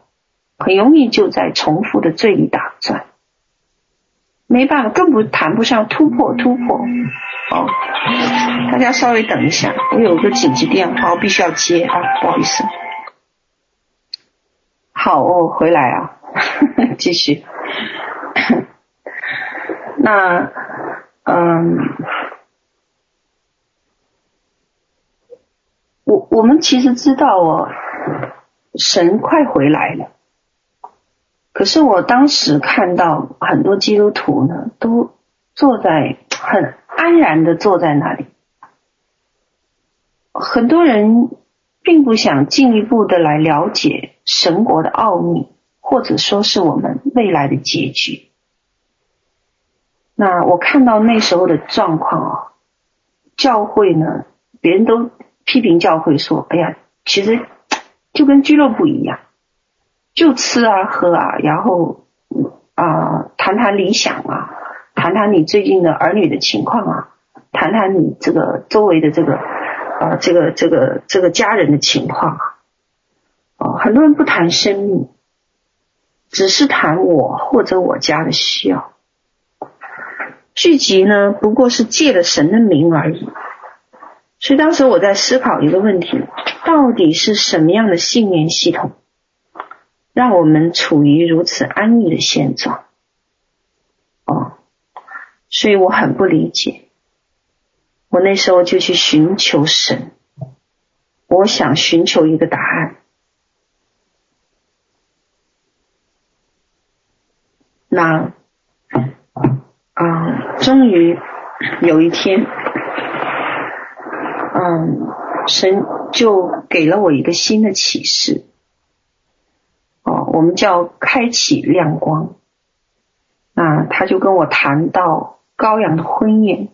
很容易就在重复的罪里打转，没办法，更不谈不上突破突破。哦，大家稍微等一下，我有个紧急电话，我必须要接啊，不好意思。好，我回来啊，继续。那嗯，我我们其实知道哦，神快回来了。可是我当时看到很多基督徒呢，都坐在很安然的坐在那里，很多人并不想进一步的来了解神国的奥秘，或者说是我们未来的结局。那我看到那时候的状况啊，教会呢，别人都批评教会说：“哎呀，其实就跟俱乐部一样。”就吃啊喝啊，然后啊、谈谈理想啊，谈谈你最近的儿女的情况啊，谈谈你这个周围的这个、呃、这个这个这个家人的情况啊，哦，很多人不谈生命，只是谈我或者我家的需要。聚集呢，不过是借了神的名而已。所以当时我在思考一个问题：到底是什么样的信念系统？让我们处于如此安逸的现状，哦，所以我很不理解。我那时候就去寻求神，我想寻求一个答案。那，啊，终于有一天，嗯，神就给了我一个新的启示。哦我们叫开启亮光，那他就跟我谈到羔羊的婚宴，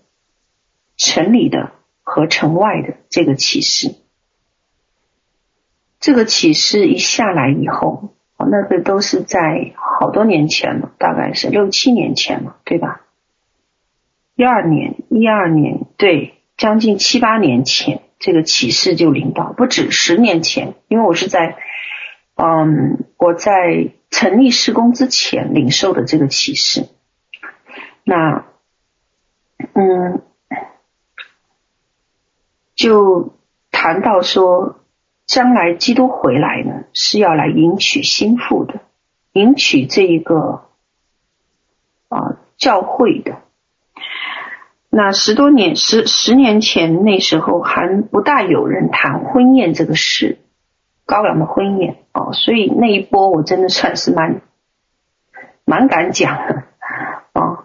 城里的和城外的这个启示。这个启示一下来以后，那个都是在好多年前了，大概是六七年前了，对吧？一二年、一二年，对，将近七八年前，这个启示就领到，不止十年前，因为我是在。嗯，我在成立施工之前领受的这个启示，那嗯，就谈到说，将来基督回来呢，是要来迎娶新妇的，迎娶这一个啊教会的。那十多年十十年前那时候还不大有人谈婚宴这个事。羔羊的婚宴哦，所以那一波我真的算是蛮蛮敢讲的哦，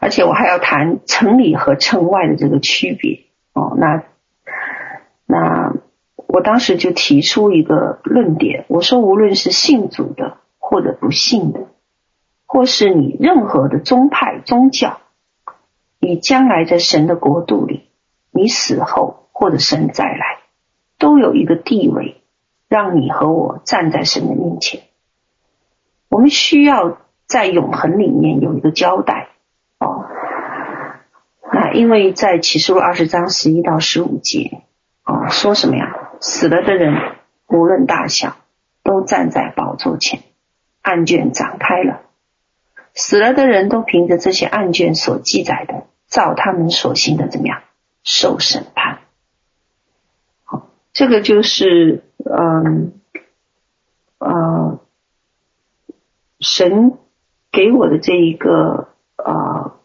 而且我还要谈城里和城外的这个区别哦。那那我当时就提出一个论点，我说无论是信主的或者不信的，或是你任何的宗派宗教，你将来在神的国度里，你死后或者神再来，都有一个地位。让你和我站在神的面前，我们需要在永恒里面有一个交代哦。那因为在启示录二十章十一到十五节啊，说什么呀？死了的人无论大小，都站在宝座前，案卷展开了，死了的人都凭着这些案卷所记载的，照他们所行的怎么样受审判。好，这个就是。嗯，呃，神给我的这一个呃，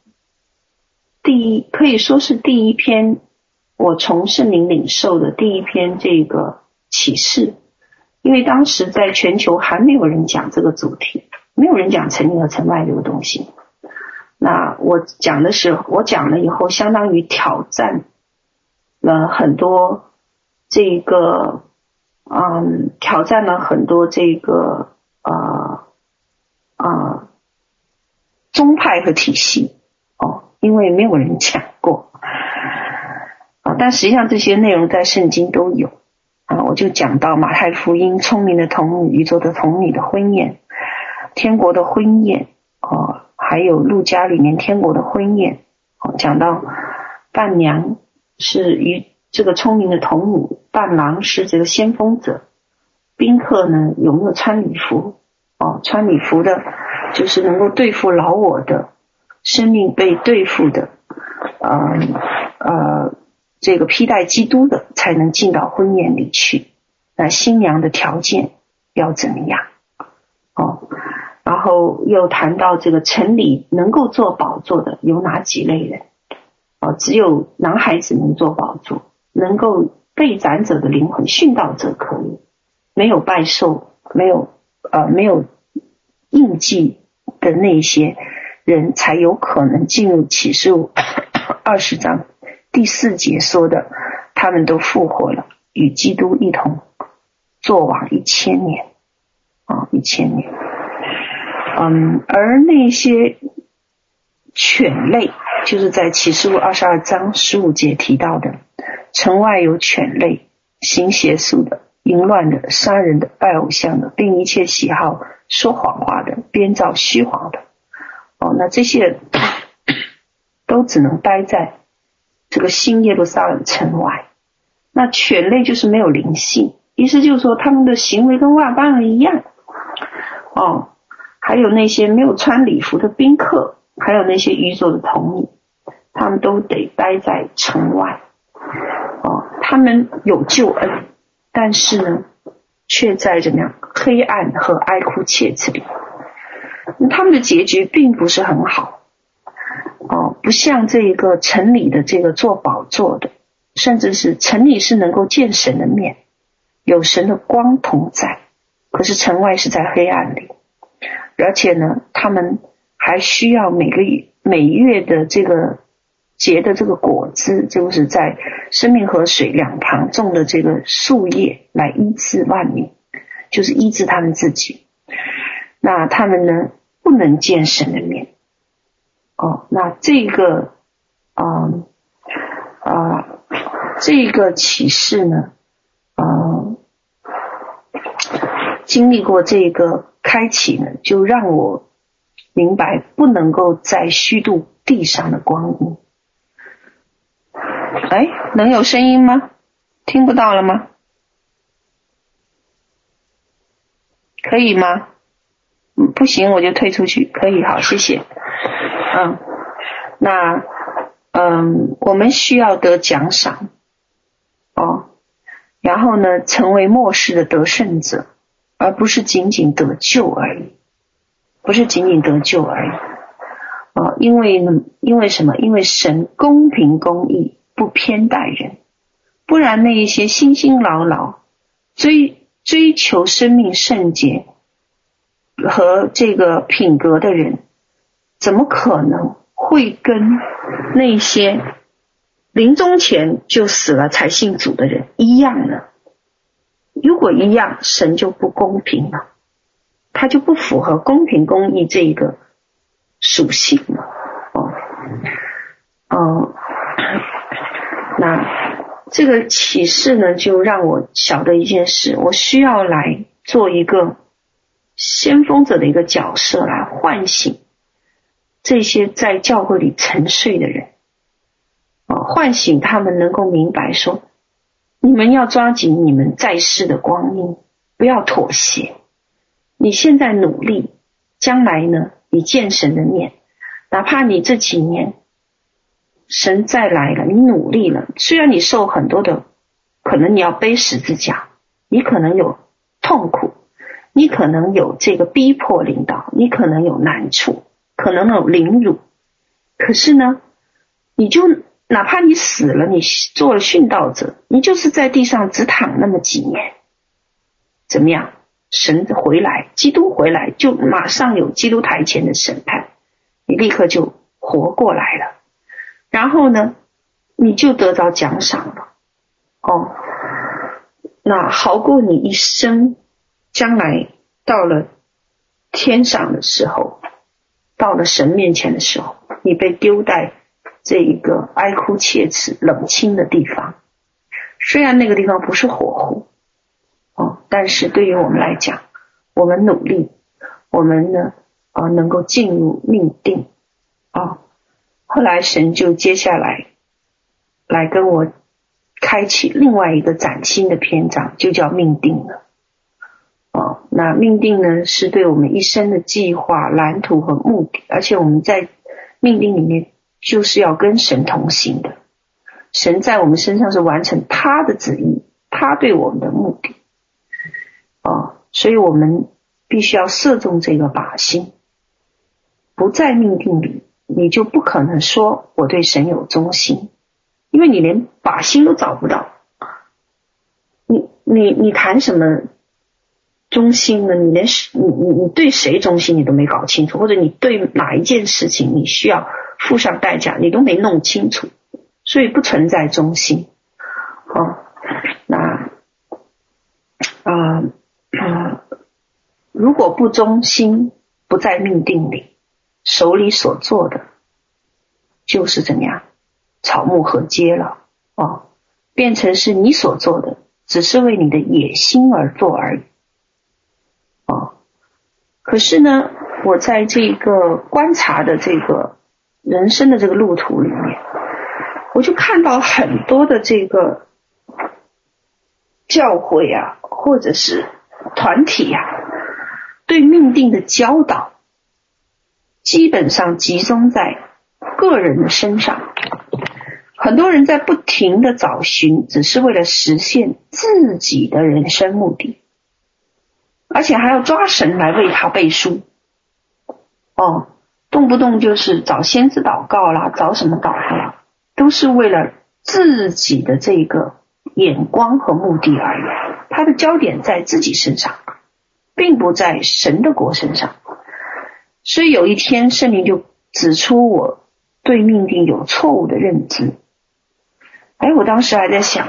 第一可以说是第一篇我从圣灵领受的第一篇这个启示，因为当时在全球还没有人讲这个主题，没有人讲城里和城外这个东西。那我讲的时候，我讲了以后，相当于挑战了很多这个。嗯，挑战了很多这个呃呃宗派和体系哦，因为没有人讲过但实际上这些内容在圣经都有啊。我就讲到马太福音聪明的童女、宇宙的童女的婚宴、天国的婚宴哦，还有路加里面天国的婚宴哦，讲到伴娘是与。这个聪明的童女，伴郎是这个先锋者，宾客呢有没有穿礼服？哦，穿礼服的，就是能够对付老我的生命被对付的，呃呃，这个披戴基督的才能进到婚宴里去。那新娘的条件要怎么样？哦，然后又谈到这个城里能够做宝座的有哪几类人？哦，只有男孩子能做宝座，能够被斩者的灵魂殉道者可以，没有拜寿，没有呃没有印记的那些人才有可能进入启示录 二十章第四节说的，他们都复活了，与基督一同作王一千年啊，一千年。嗯，而那些犬类，就是在启示录二十二章十五节提到的，城外有犬类，行邪术的、淫乱的、杀人的、拜偶像的，并一切喜好说谎话的、编造虚谎的。哦，那这些都只能待在这个新耶路撒冷城外。那犬类就是没有灵性，意思就是说他们的行为跟外邦人一样。哦。还有那些没有穿礼服的宾客，还有那些愚拙的童女，他们都得待在城外。哦，他们有救恩，但是呢，却在怎么样黑暗和哀哭切齿里。那他们的结局并不是很好。哦，不像这一个城里的这个做宝座的，甚至是城里是能够见神的面，有神的光同在，可是城外是在黑暗里。而且呢，他们还需要每个月每月的这个结的这个果子，就是在生命河水两旁种的这个树叶来医治万民，就是医治他们自己。那他们呢，不能见神的面。哦，那这个，嗯啊、这个启示呢，嗯、呃，经历过这个。开启呢，就让我明白不能够再虚度地上的光阴。哎，能有声音吗？听不到了吗？可以吗？嗯，不行，我就退出去。可以，好，谢谢。嗯，那嗯，我们需要得奖赏哦，然后呢，成为末世的得胜者。而不是仅仅得救而已，不是仅仅得救而已啊！因为，因为什么？因为神公平公义，不偏待人，不然那一些辛辛劳劳追追求生命圣洁和这个品格的人，怎么可能会跟那些临终前就死了才信主的人一样呢？如果一样，神就不公平了，他就不符合公平公义这一个属性了。哦，哦，那这个启示呢，就让我晓得一件事：我需要来做一个先锋者的一个角色，来唤醒这些在教会里沉睡的人，啊，唤醒他们能够明白说。你们要抓紧你们在世的光阴，不要妥协。你现在努力，将来呢？你见神的面，哪怕你这几年神再来了，你努力了，虽然你受很多的，可能你要背十字架，你可能有痛苦，你可能有这个逼迫领导，你可能有难处，可能有凌辱，可是呢，你就。哪怕你死了，你做了殉道者，你就是在地上只躺那么几年，怎么样？神回来，基督回来，就马上有基督台前的审判，你立刻就活过来了。然后呢，你就得到奖赏了。哦，那好过你一生，将来到了天上的时候，到了神面前的时候，你被丢在。这一个哀哭切齿、冷清的地方，虽然那个地方不是火湖，哦，但是对于我们来讲，我们努力，我们呢，啊、能够进入命定，啊、哦，后来神就接下来来跟我开启另外一个崭新的篇章，就叫命定了，哦，那命定呢，是对我们一生的计划、蓝图和目的，而且我们在命定里面。就是要跟神同行的，神在我们身上是完成他的旨意，他对我们的目的，哦，所以我们必须要射中这个靶心，不在命定里，你就不可能说我对神有忠心，因为你连靶心都找不到。你你你谈什么忠心呢？你连你你你对谁忠心你都没搞清楚，或者你对哪一件事情你需要付上代价，你都没弄清楚，所以不存在忠心。哦，那啊啊，如果不忠心，不在命定里，手里所做的就是怎么样，草木禾秸了哦，变成是你所做的，只是为你的野心而做而已。可是呢，我在这个观察的这个人生的这个路途里面，我就看到很多的这个。教会啊，或者是团体啊，对命定的教导，基本上集中在个人的身上。很多人在不停的找寻，只是为了实现自己的人生目的，而且还要抓神来为他背书。哦，动不动就是找先知祷告啦，找什么祷告啦，都是为了自己的这个。眼光和目的而已，他的焦点在自己身上，并不在神的国身上。所以有一天，圣灵就指出我对命定有错误的认知。哎，我当时还在想，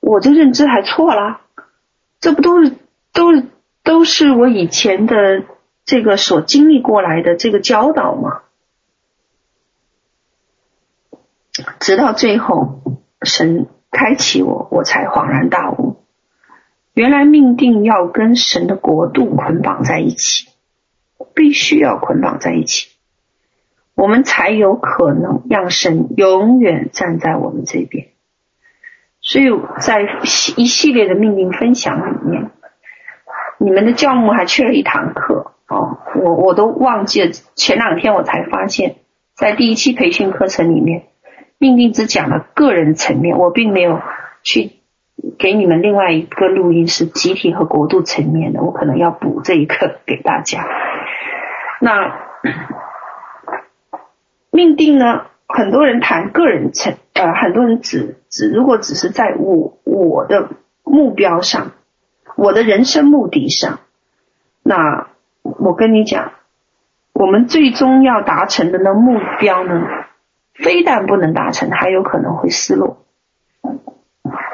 我这认知还错了？这不都是都都是我以前的这个所经历过来的这个教导嘛？直到最后，神。开启我，我才恍然大悟，原来命定要跟神的国度捆绑在一起，必须要捆绑在一起，我们才有可能让神永远站在我们这边。所以在一系列的命定分享里面，你们的教牧还缺了一堂课哦，我我都忘记了，前两天我才发现，在第一期培训课程里面。命定只讲了个人层面，我并没有去给你们另外一个录音是集体和国度层面的，我可能要补这一课给大家。那命定呢？很多人谈个人层，呃，很多人只只如果只是在我我的目标上，我的人生目的上，那我跟你讲，我们最终要达成的那目标呢？非但不能达成，还有可能会失落，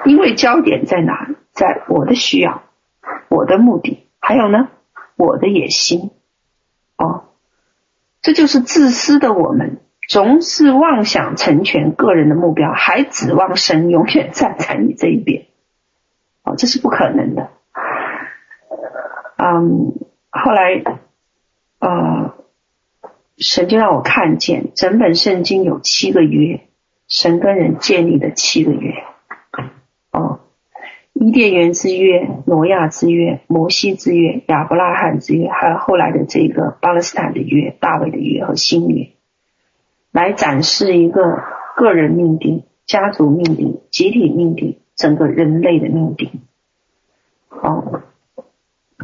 因为焦点在哪？在我的需要、我的目的，还有呢，我的野心。哦，这就是自私的我们，总是妄想成全个人的目标，还指望神永远站在你这一边。哦，这是不可能的。嗯，后来，呃。神就让我看见，整本圣经有七个约，神跟人建立的七个约。哦，伊甸园之约、挪亚之约、摩西之约、亚伯拉罕之约，还有后来的这个巴勒斯坦的约、大卫的约和新约，来展示一个个人命定、家族命定、集体命定、整个人类的命定。哦，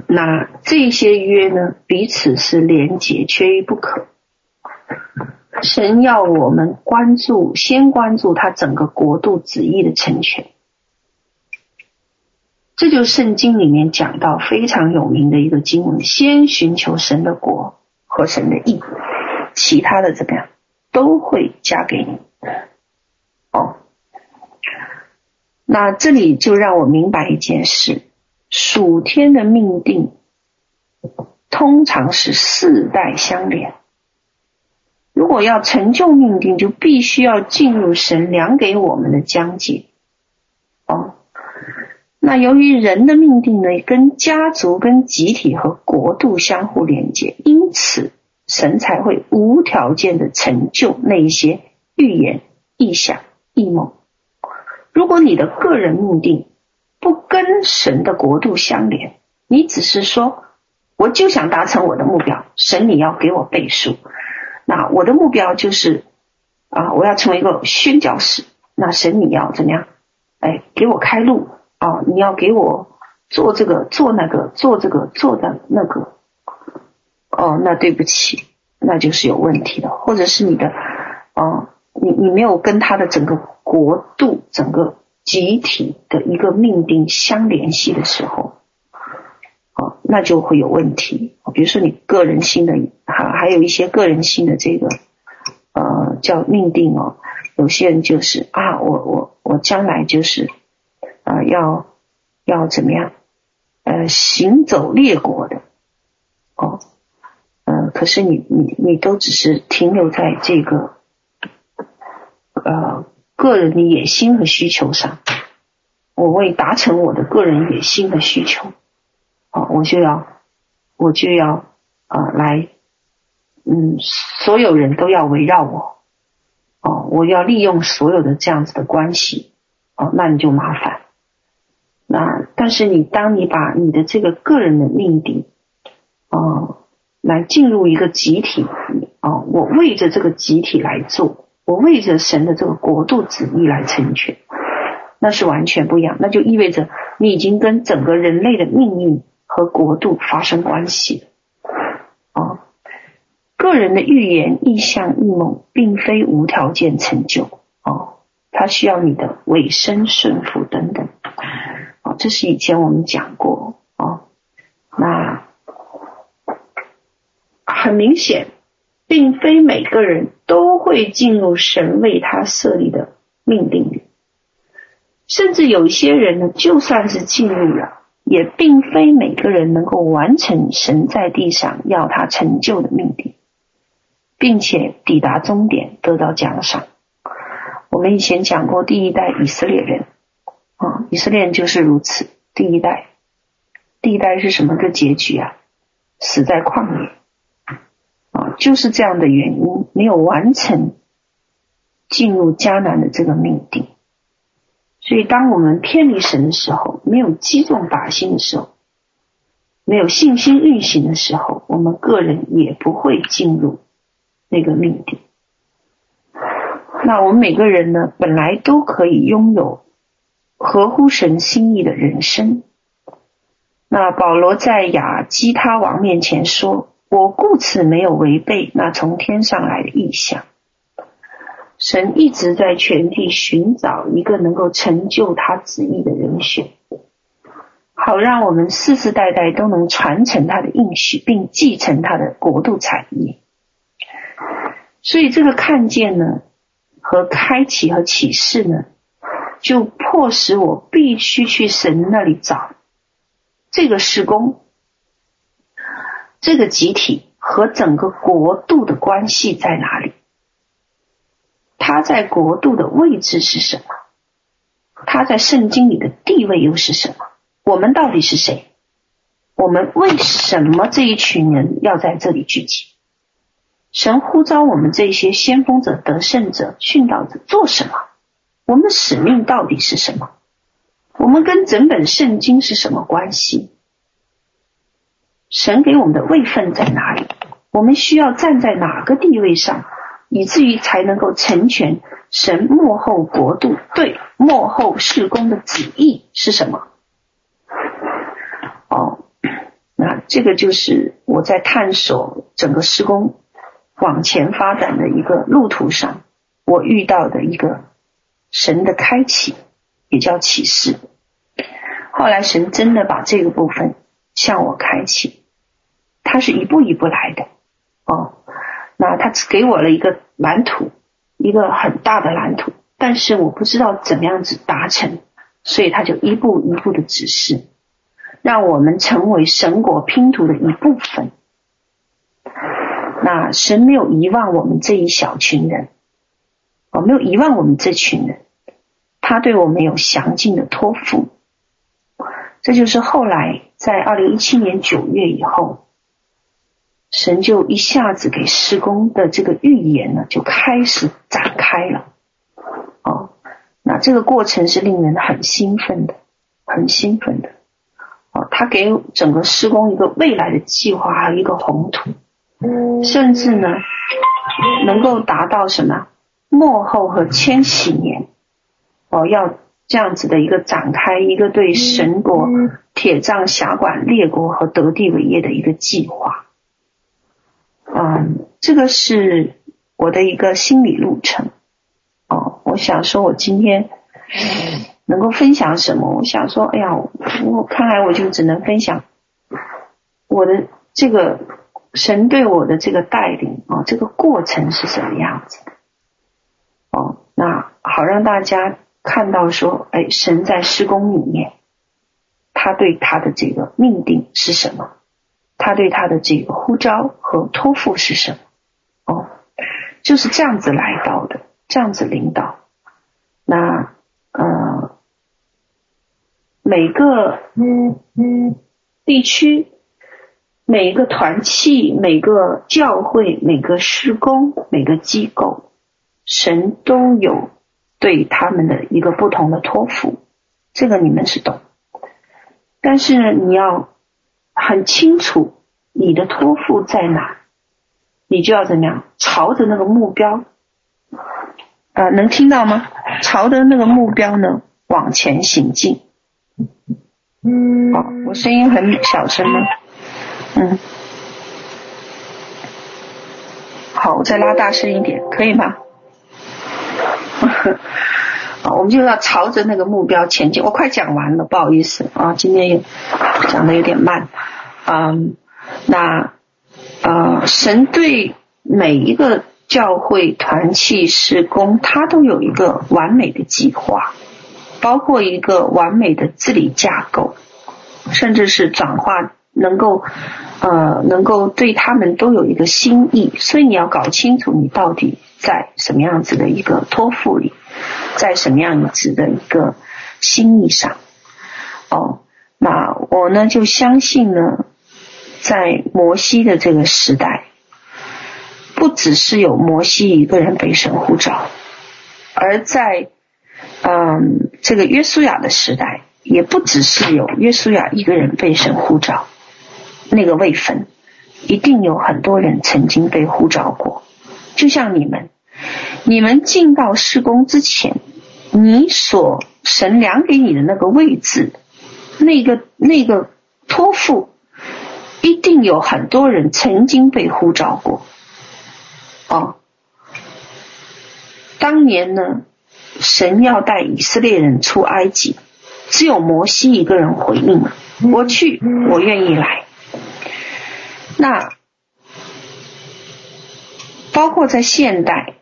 那这些约呢，彼此是连结，缺一不可。神要我们关注，先关注他整个国度旨意的成全，这就圣经里面讲到非常有名的一个经文：先寻求神的国和神的义，其他的怎么样都会加给你。哦，那这里就让我明白一件事：属天的命定通常是世代相连。如果要成就命定，就必须要进入神量给我们的疆界。哦，那由于人的命定呢，跟家族、跟集体和国度相互连接，因此神才会无条件的成就那一些预言、意想、异梦。如果你的个人命定不跟神的国度相连，你只是说，我就想达成我的目标，神你要给我背书。那我的目标就是啊，我要成为一个宣教士。那神你要怎么样？哎，给我开路啊！你要给我做这个做那个做这个做的那个，哦，那对不起，那就是有问题的，或者是你的，哦，你你没有跟他的整个国度、整个集体的一个命定相联系的时候，哦，那就会有问题。比如说你个人性的，还还有一些个人性的这个，呃，叫命定哦。有些人就是啊，我我我将来就是，啊、要要怎么样？呃，行走列国的，哦，呃，可是你你你都只是停留在这个，呃，个人的野心和需求上。我为达成我的个人野心和需求，哦，我就要我就要啊、来，嗯，所有人都要围绕我，哦，我要利用所有的这样子的关系，哦，那你就麻烦。那但是你当你把你的这个个人的命定，哦，来进入一个集体，哦，我为着这个集体来做，我为着神的这个国度旨意来成全，那是完全不一样。那就意味着你已经跟整个人类的命运和国度发生关系了。啊，个人的预言、意象、异梦，并非无条件成就。哦，它需要你的委身顺服等等。这是以前我们讲过哦，那很明显，并非每个人都会进入神为他设立的命定里，甚至有一些人呢，就算是进入了，也并非每个人能够完成神在地上要他成就的命定，并且抵达终点得到奖赏。我们以前讲过第一代以色列人。啊、以色列人就是如此。第一代，第一代是什么个结局啊？死在旷野、就是这样的原因，没有完成进入迦南的这个命定。所以，当我们偏离神的时候，没有击中靶心的时候，没有信心运行的时候，我们个人也不会进入那个命定。那我们每个人呢，本来都可以拥有。合乎神心意的人生。那保罗在亚基他王面前说：“我故此没有违背那从天上来的意象。神一直在全地寻找一个能够成就他旨意的人选，好让我们世世代代都能传承他的应许，并继承他的国度产业。所以，这个看见呢，和开启和启示呢。”就迫使我必须去神那里找这个施工，这个集体和整个国度的关系在哪里？他在国度的位置是什么？他在圣经里的地位又是什么？我们到底是谁？我们为什么这一群人要在这里聚集？神呼召我们这些先锋者、得胜者、殉道者做什么？我们的使命到底是什么？我们跟整本圣经是什么关系？神给我们的位分在哪里？我们需要站在哪个地位上，以至于才能够成全神幕后国度对幕后事工的旨意是什么？哦，那这个就是我在探索整个事工往前发展的一个路途上，我遇到的一个。神的开启也叫启示。后来神真的把这个部分向我开启，他是一步一步来的哦。那他只给我了一个蓝图，一个很大的蓝图，但是我不知道怎么样子达成，所以他就一步一步的指示，让我们成为神国拼图的一部分。那神没有遗忘我们这一小群人。我没有遗忘我们这群人，他对我们有详尽的托付，这就是后来在二零一七年九月以后，神就一下子给施工的这个预言呢，就开始展开了。哦，那这个过程是令人很兴奋的，很兴奋的。哦，他给整个施工一个未来的计划，还有一个宏图，甚至呢，能够达到什么？末后和千禧年，哦，要这样子的一个展开，一个对神国铁杖辖管列国和得地伟业的一个计划。嗯，这个是我的一个心理路程。哦，我想说，我今天能够分享什么？我想说，哎呀，我看来我就只能分享我的这个神对我的这个带领啊，这个过程是什么样子的？哦，那好让大家看到说，哎，神在施工里面，他对他的这个命定是什么？他对他的这个呼召和托付是什么？哦，就是这样子来到的，这样子领导。那呃，每个嗯嗯地区，每个团契，每个教会，每个施工，每个机构，神都有对他们的一个不同的托付，这个你们是懂。但是呢，你要。很清楚你的托付在哪，你就要怎么样朝着那个目标，呃，能听到吗？朝着那个目标呢往前行进。嗯，好，我声音很小声吗？嗯，好，我再拉大声一点，可以吗？我们就要朝着那个目标前进。我快讲完了，不好意思啊，今天讲的有点慢。嗯，那呃，神对每一个教会团契事工，他都有一个完美的计划，包括一个完美的治理架构，甚至是转化，能够呃，能够对他们都有一个心意。所以你要搞清楚，你到底在什么样子的一个托付里。在什么样子的一个心意上？哦，那我呢就相信呢，在摩西的这个时代，不只是有摩西一个人被神呼召，而在嗯这个约书亚的时代，也不只是有约书亚一个人被神呼召，那个位分，一定有很多人曾经被呼召过，就像你们。你们进到施工之前，你所神量给你的那个位置，那个那个托付，一定有很多人曾经被呼召过。哦，当年呢，神要带以色列人出埃及，只有摩西一个人回应了：“我去，我愿意来。”那包括在现代。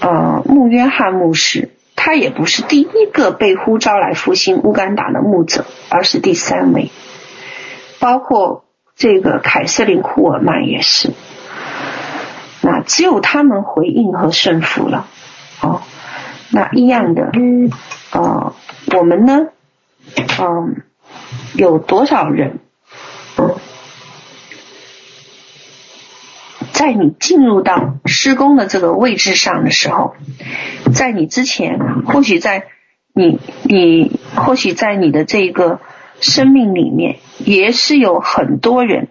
呃，穆约翰牧师，他也不是第一个被呼召来复兴乌干达的牧者，而是第三位。包括这个凯瑟琳库尔曼也是。那只有他们回应和顺服了。哦，那一样的，呃，我们呢，嗯、有多少人？在你进入到施工的这个位置上的时候，在你之前，或许在你你或许在你的这个生命里面，也是有很多人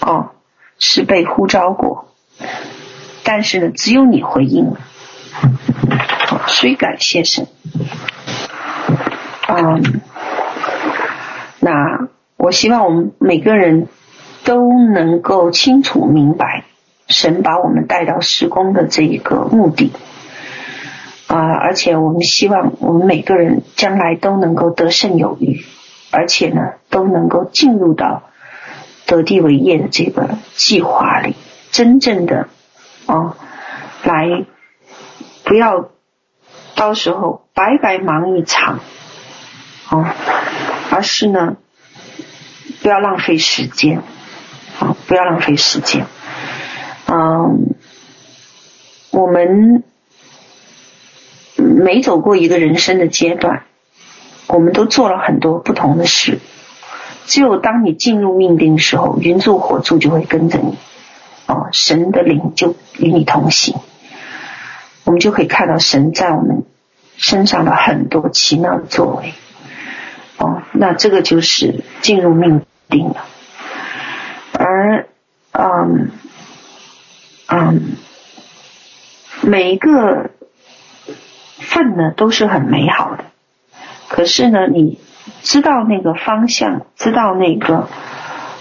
哦是被呼召过，但是呢，只有你回应了，好，所以感谢神。嗯，那我希望我们每个人。都能够清楚明白，神把我们带到施工的这一个目的啊，而且我们希望我们每个人将来都能够得胜有余，而且呢，都能够进入到得地为业的这个计划里，真正的啊，来不要到时候白白忙一场啊，而是呢，不要浪费时间。啊，不要浪费时间。嗯，我们每走过一个人生的阶段，我们都做了很多不同的事。只有当你进入命定的时候，云柱火柱就会跟着你。哦，神的灵就与你同行。我们就可以看到神在我们身上的很多奇妙的作为。哦，那这个就是进入命定了。而，嗯，嗯，每一个份呢都是很美好的，可是呢，你知道那个方向，知道那个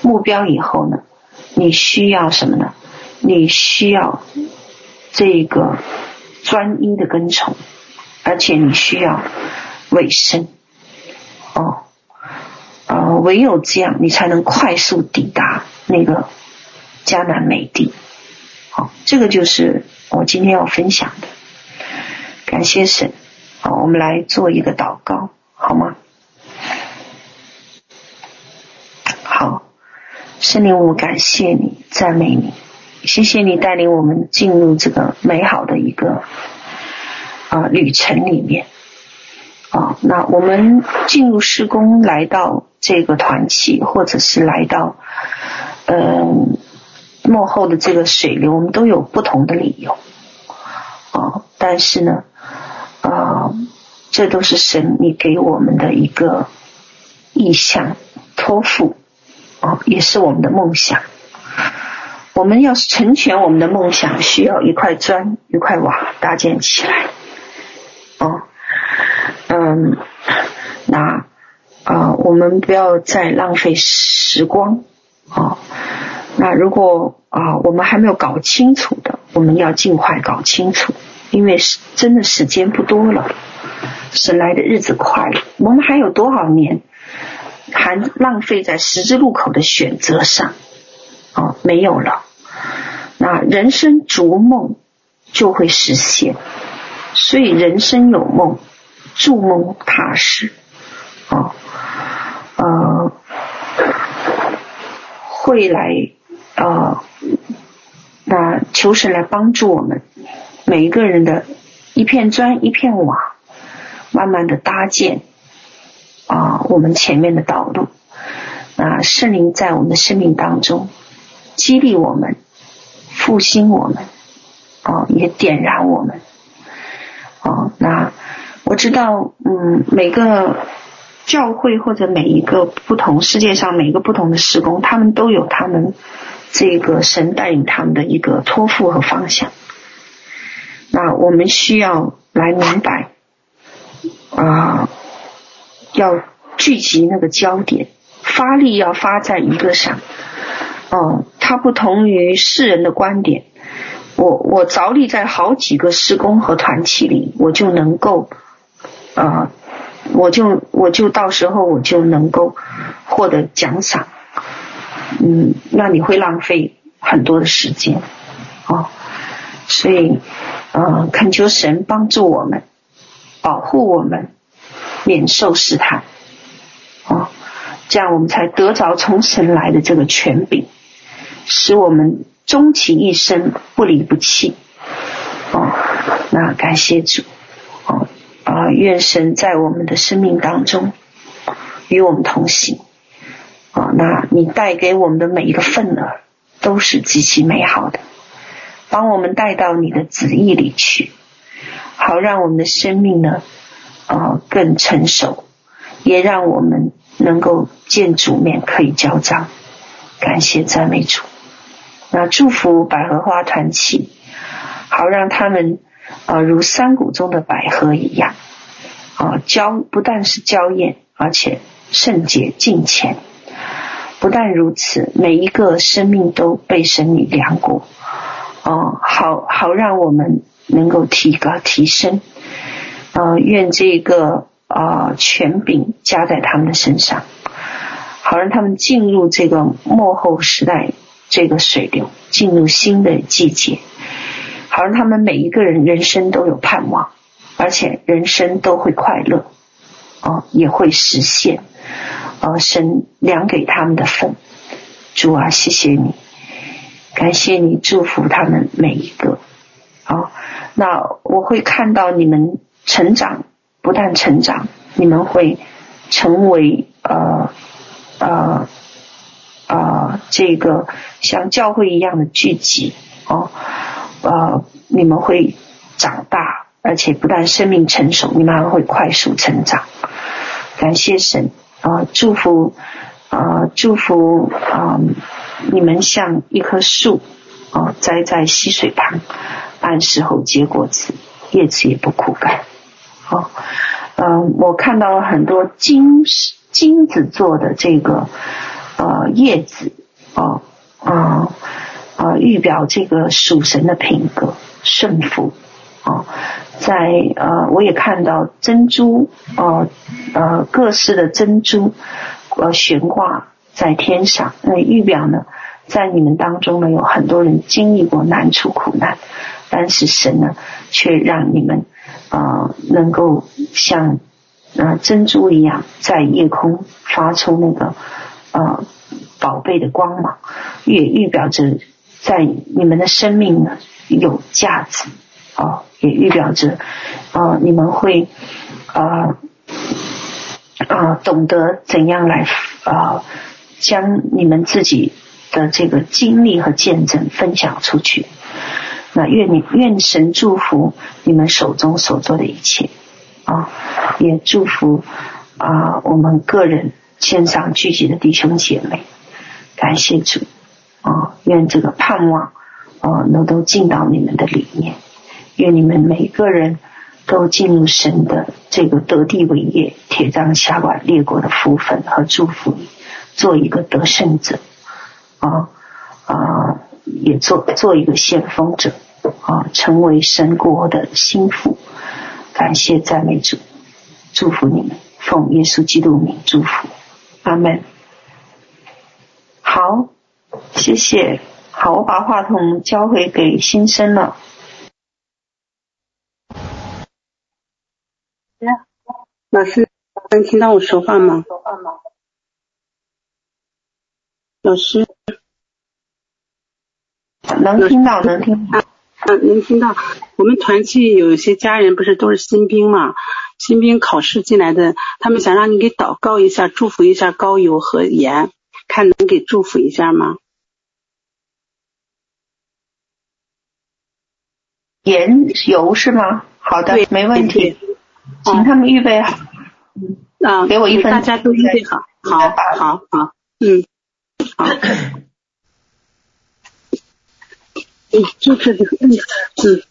目标以后呢，你需要什么呢？你需要这个专一的跟从，而且你需要委身。哦，呃，唯有这样，你才能快速抵达那个迦南美地。好，这个就是我今天要分享的。感谢神。好，我们来做一个祷告，好吗？好，圣灵，我感谢你，赞美你，谢谢你带领我们进入这个美好的一个啊、旅程里面。啊、那我们进入施工，来到这个团契，或者是来到嗯幕后的这个水流，我们都有不同的理由。啊、但是呢，啊、这都是神你给我们的一个意向托付。啊，也是我们的梦想。我们要是成全我们的梦想，需要一块砖、一块瓦搭建起来。哦，嗯，那啊、我们不要再浪费时光。哦，那如果啊、我们还没有搞清楚的，我们要尽快搞清楚，因为是真的时间不多了，神来的日子快了。我们还有多少年？还浪费在十字路口的选择上，啊，没有了。那人生逐梦就会实现，所以人生有梦，筑梦踏实，啊，呃，会来，呃，那求神来帮助我们每一个人的一片砖一片瓦，慢慢的搭建。啊，我们前面的道路，啊，圣灵在我们的生命当中激励我们、复兴我们，啊，也点燃我们，啊，那我知道，嗯，每个教会或者每一个不同世界上每一个不同的事工，他们都有他们这个神带领他们的一个托付和方向。那我们需要来明白，啊。要聚集那个焦点，发力要发在一个上。哦，它不同于世人的观点。我我着力在好几个施工和团体里，我就能够，啊、呃，我就我就到时候我就能够获得奖赏。嗯，那你会浪费很多的时间。哦，所以，呃，恳求神帮助我们，保护我们。免受试探，哦，这样我们才得着从神来的这个权柄，使我们终其一生不离不弃。哦，那感谢主，哦啊，愿神在我们的生命当中与我们同行。哦，那你带给我们的每一个份额都是极其美好的，帮我们带到你的旨意里去，好让我们的生命呢。啊，更成熟，也让我们能够见主面可以交账。感谢赞美主，那祝福百合花团契，好让他们啊如山谷中的百合一样啊娇，不但是娇艳，而且圣洁敬虔。不但如此，每一个生命都被神你量过。哦，好好让我们能够提高提升。呃，愿这个啊、权柄加在他们的身上，好让他们进入这个末后时代这个水流，进入新的季节，好让他们每一个人人生都有盼望，而且人生都会快乐，哦、也会实现，呃，神量给他们的份。主啊，谢谢你，感谢你祝福他们每一个。好、呃，那我会看到你们。成长，不但成长，你们会成为呃呃呃这个像教会一样的聚集哦，呃，你们会长大，而且不但生命成熟，你们还会快速成长。感谢神、呃，祝福啊、呃，祝福啊、你们像一棵树啊、栽在溪水旁，按时候结果子，叶子也不枯干。好，嗯，我看到了很多金金子做的这个呃叶子哦，啊啊预表这个属神的品格顺服哦，在呃我也看到珍珠哦呃，各式的珍珠呃悬挂在天上，那预表呢，在你们当中呢有很多人经历过难处苦难，但是神呢却让你们、呃、能够像。啊，珍珠一样在夜空发出那个呃宝贝的光芒，也预表着在你们的生命呢有价值啊，也预表着啊你们会啊啊懂得怎样来啊将你们自己的这个经历和见证分享出去。那愿你愿神祝福你们手中所做的一切。啊，也祝福啊，我们个人线上聚集的弟兄姐妹，感谢主啊，愿这个盼望啊，能够进到你们的里面，愿你们每个人都进入神的这个得地为业、铁杖辖管列国的福分和祝福，做一个得胜者啊啊，也做做一个先锋者啊，成为神国的心腹。感谢赞美主，祝福你们，奉耶稣基督名祝福，阿门。好，谢谢。好，我把话筒交回给新生了。老师，能听到我说话吗？老师，能听到，能听到。嗯，能听到。我们团契有一些家人不是都是新兵嘛？新兵考试进来的，他们想让你给祷告一下，祝福一下高油和盐，看能给祝福一下吗？盐油是吗？好的，没问题，请他们预备好。嗯，啊，给我一份，大家都预备好。好，好，好，嗯，好。嗯，就是这个，嗯，嗯。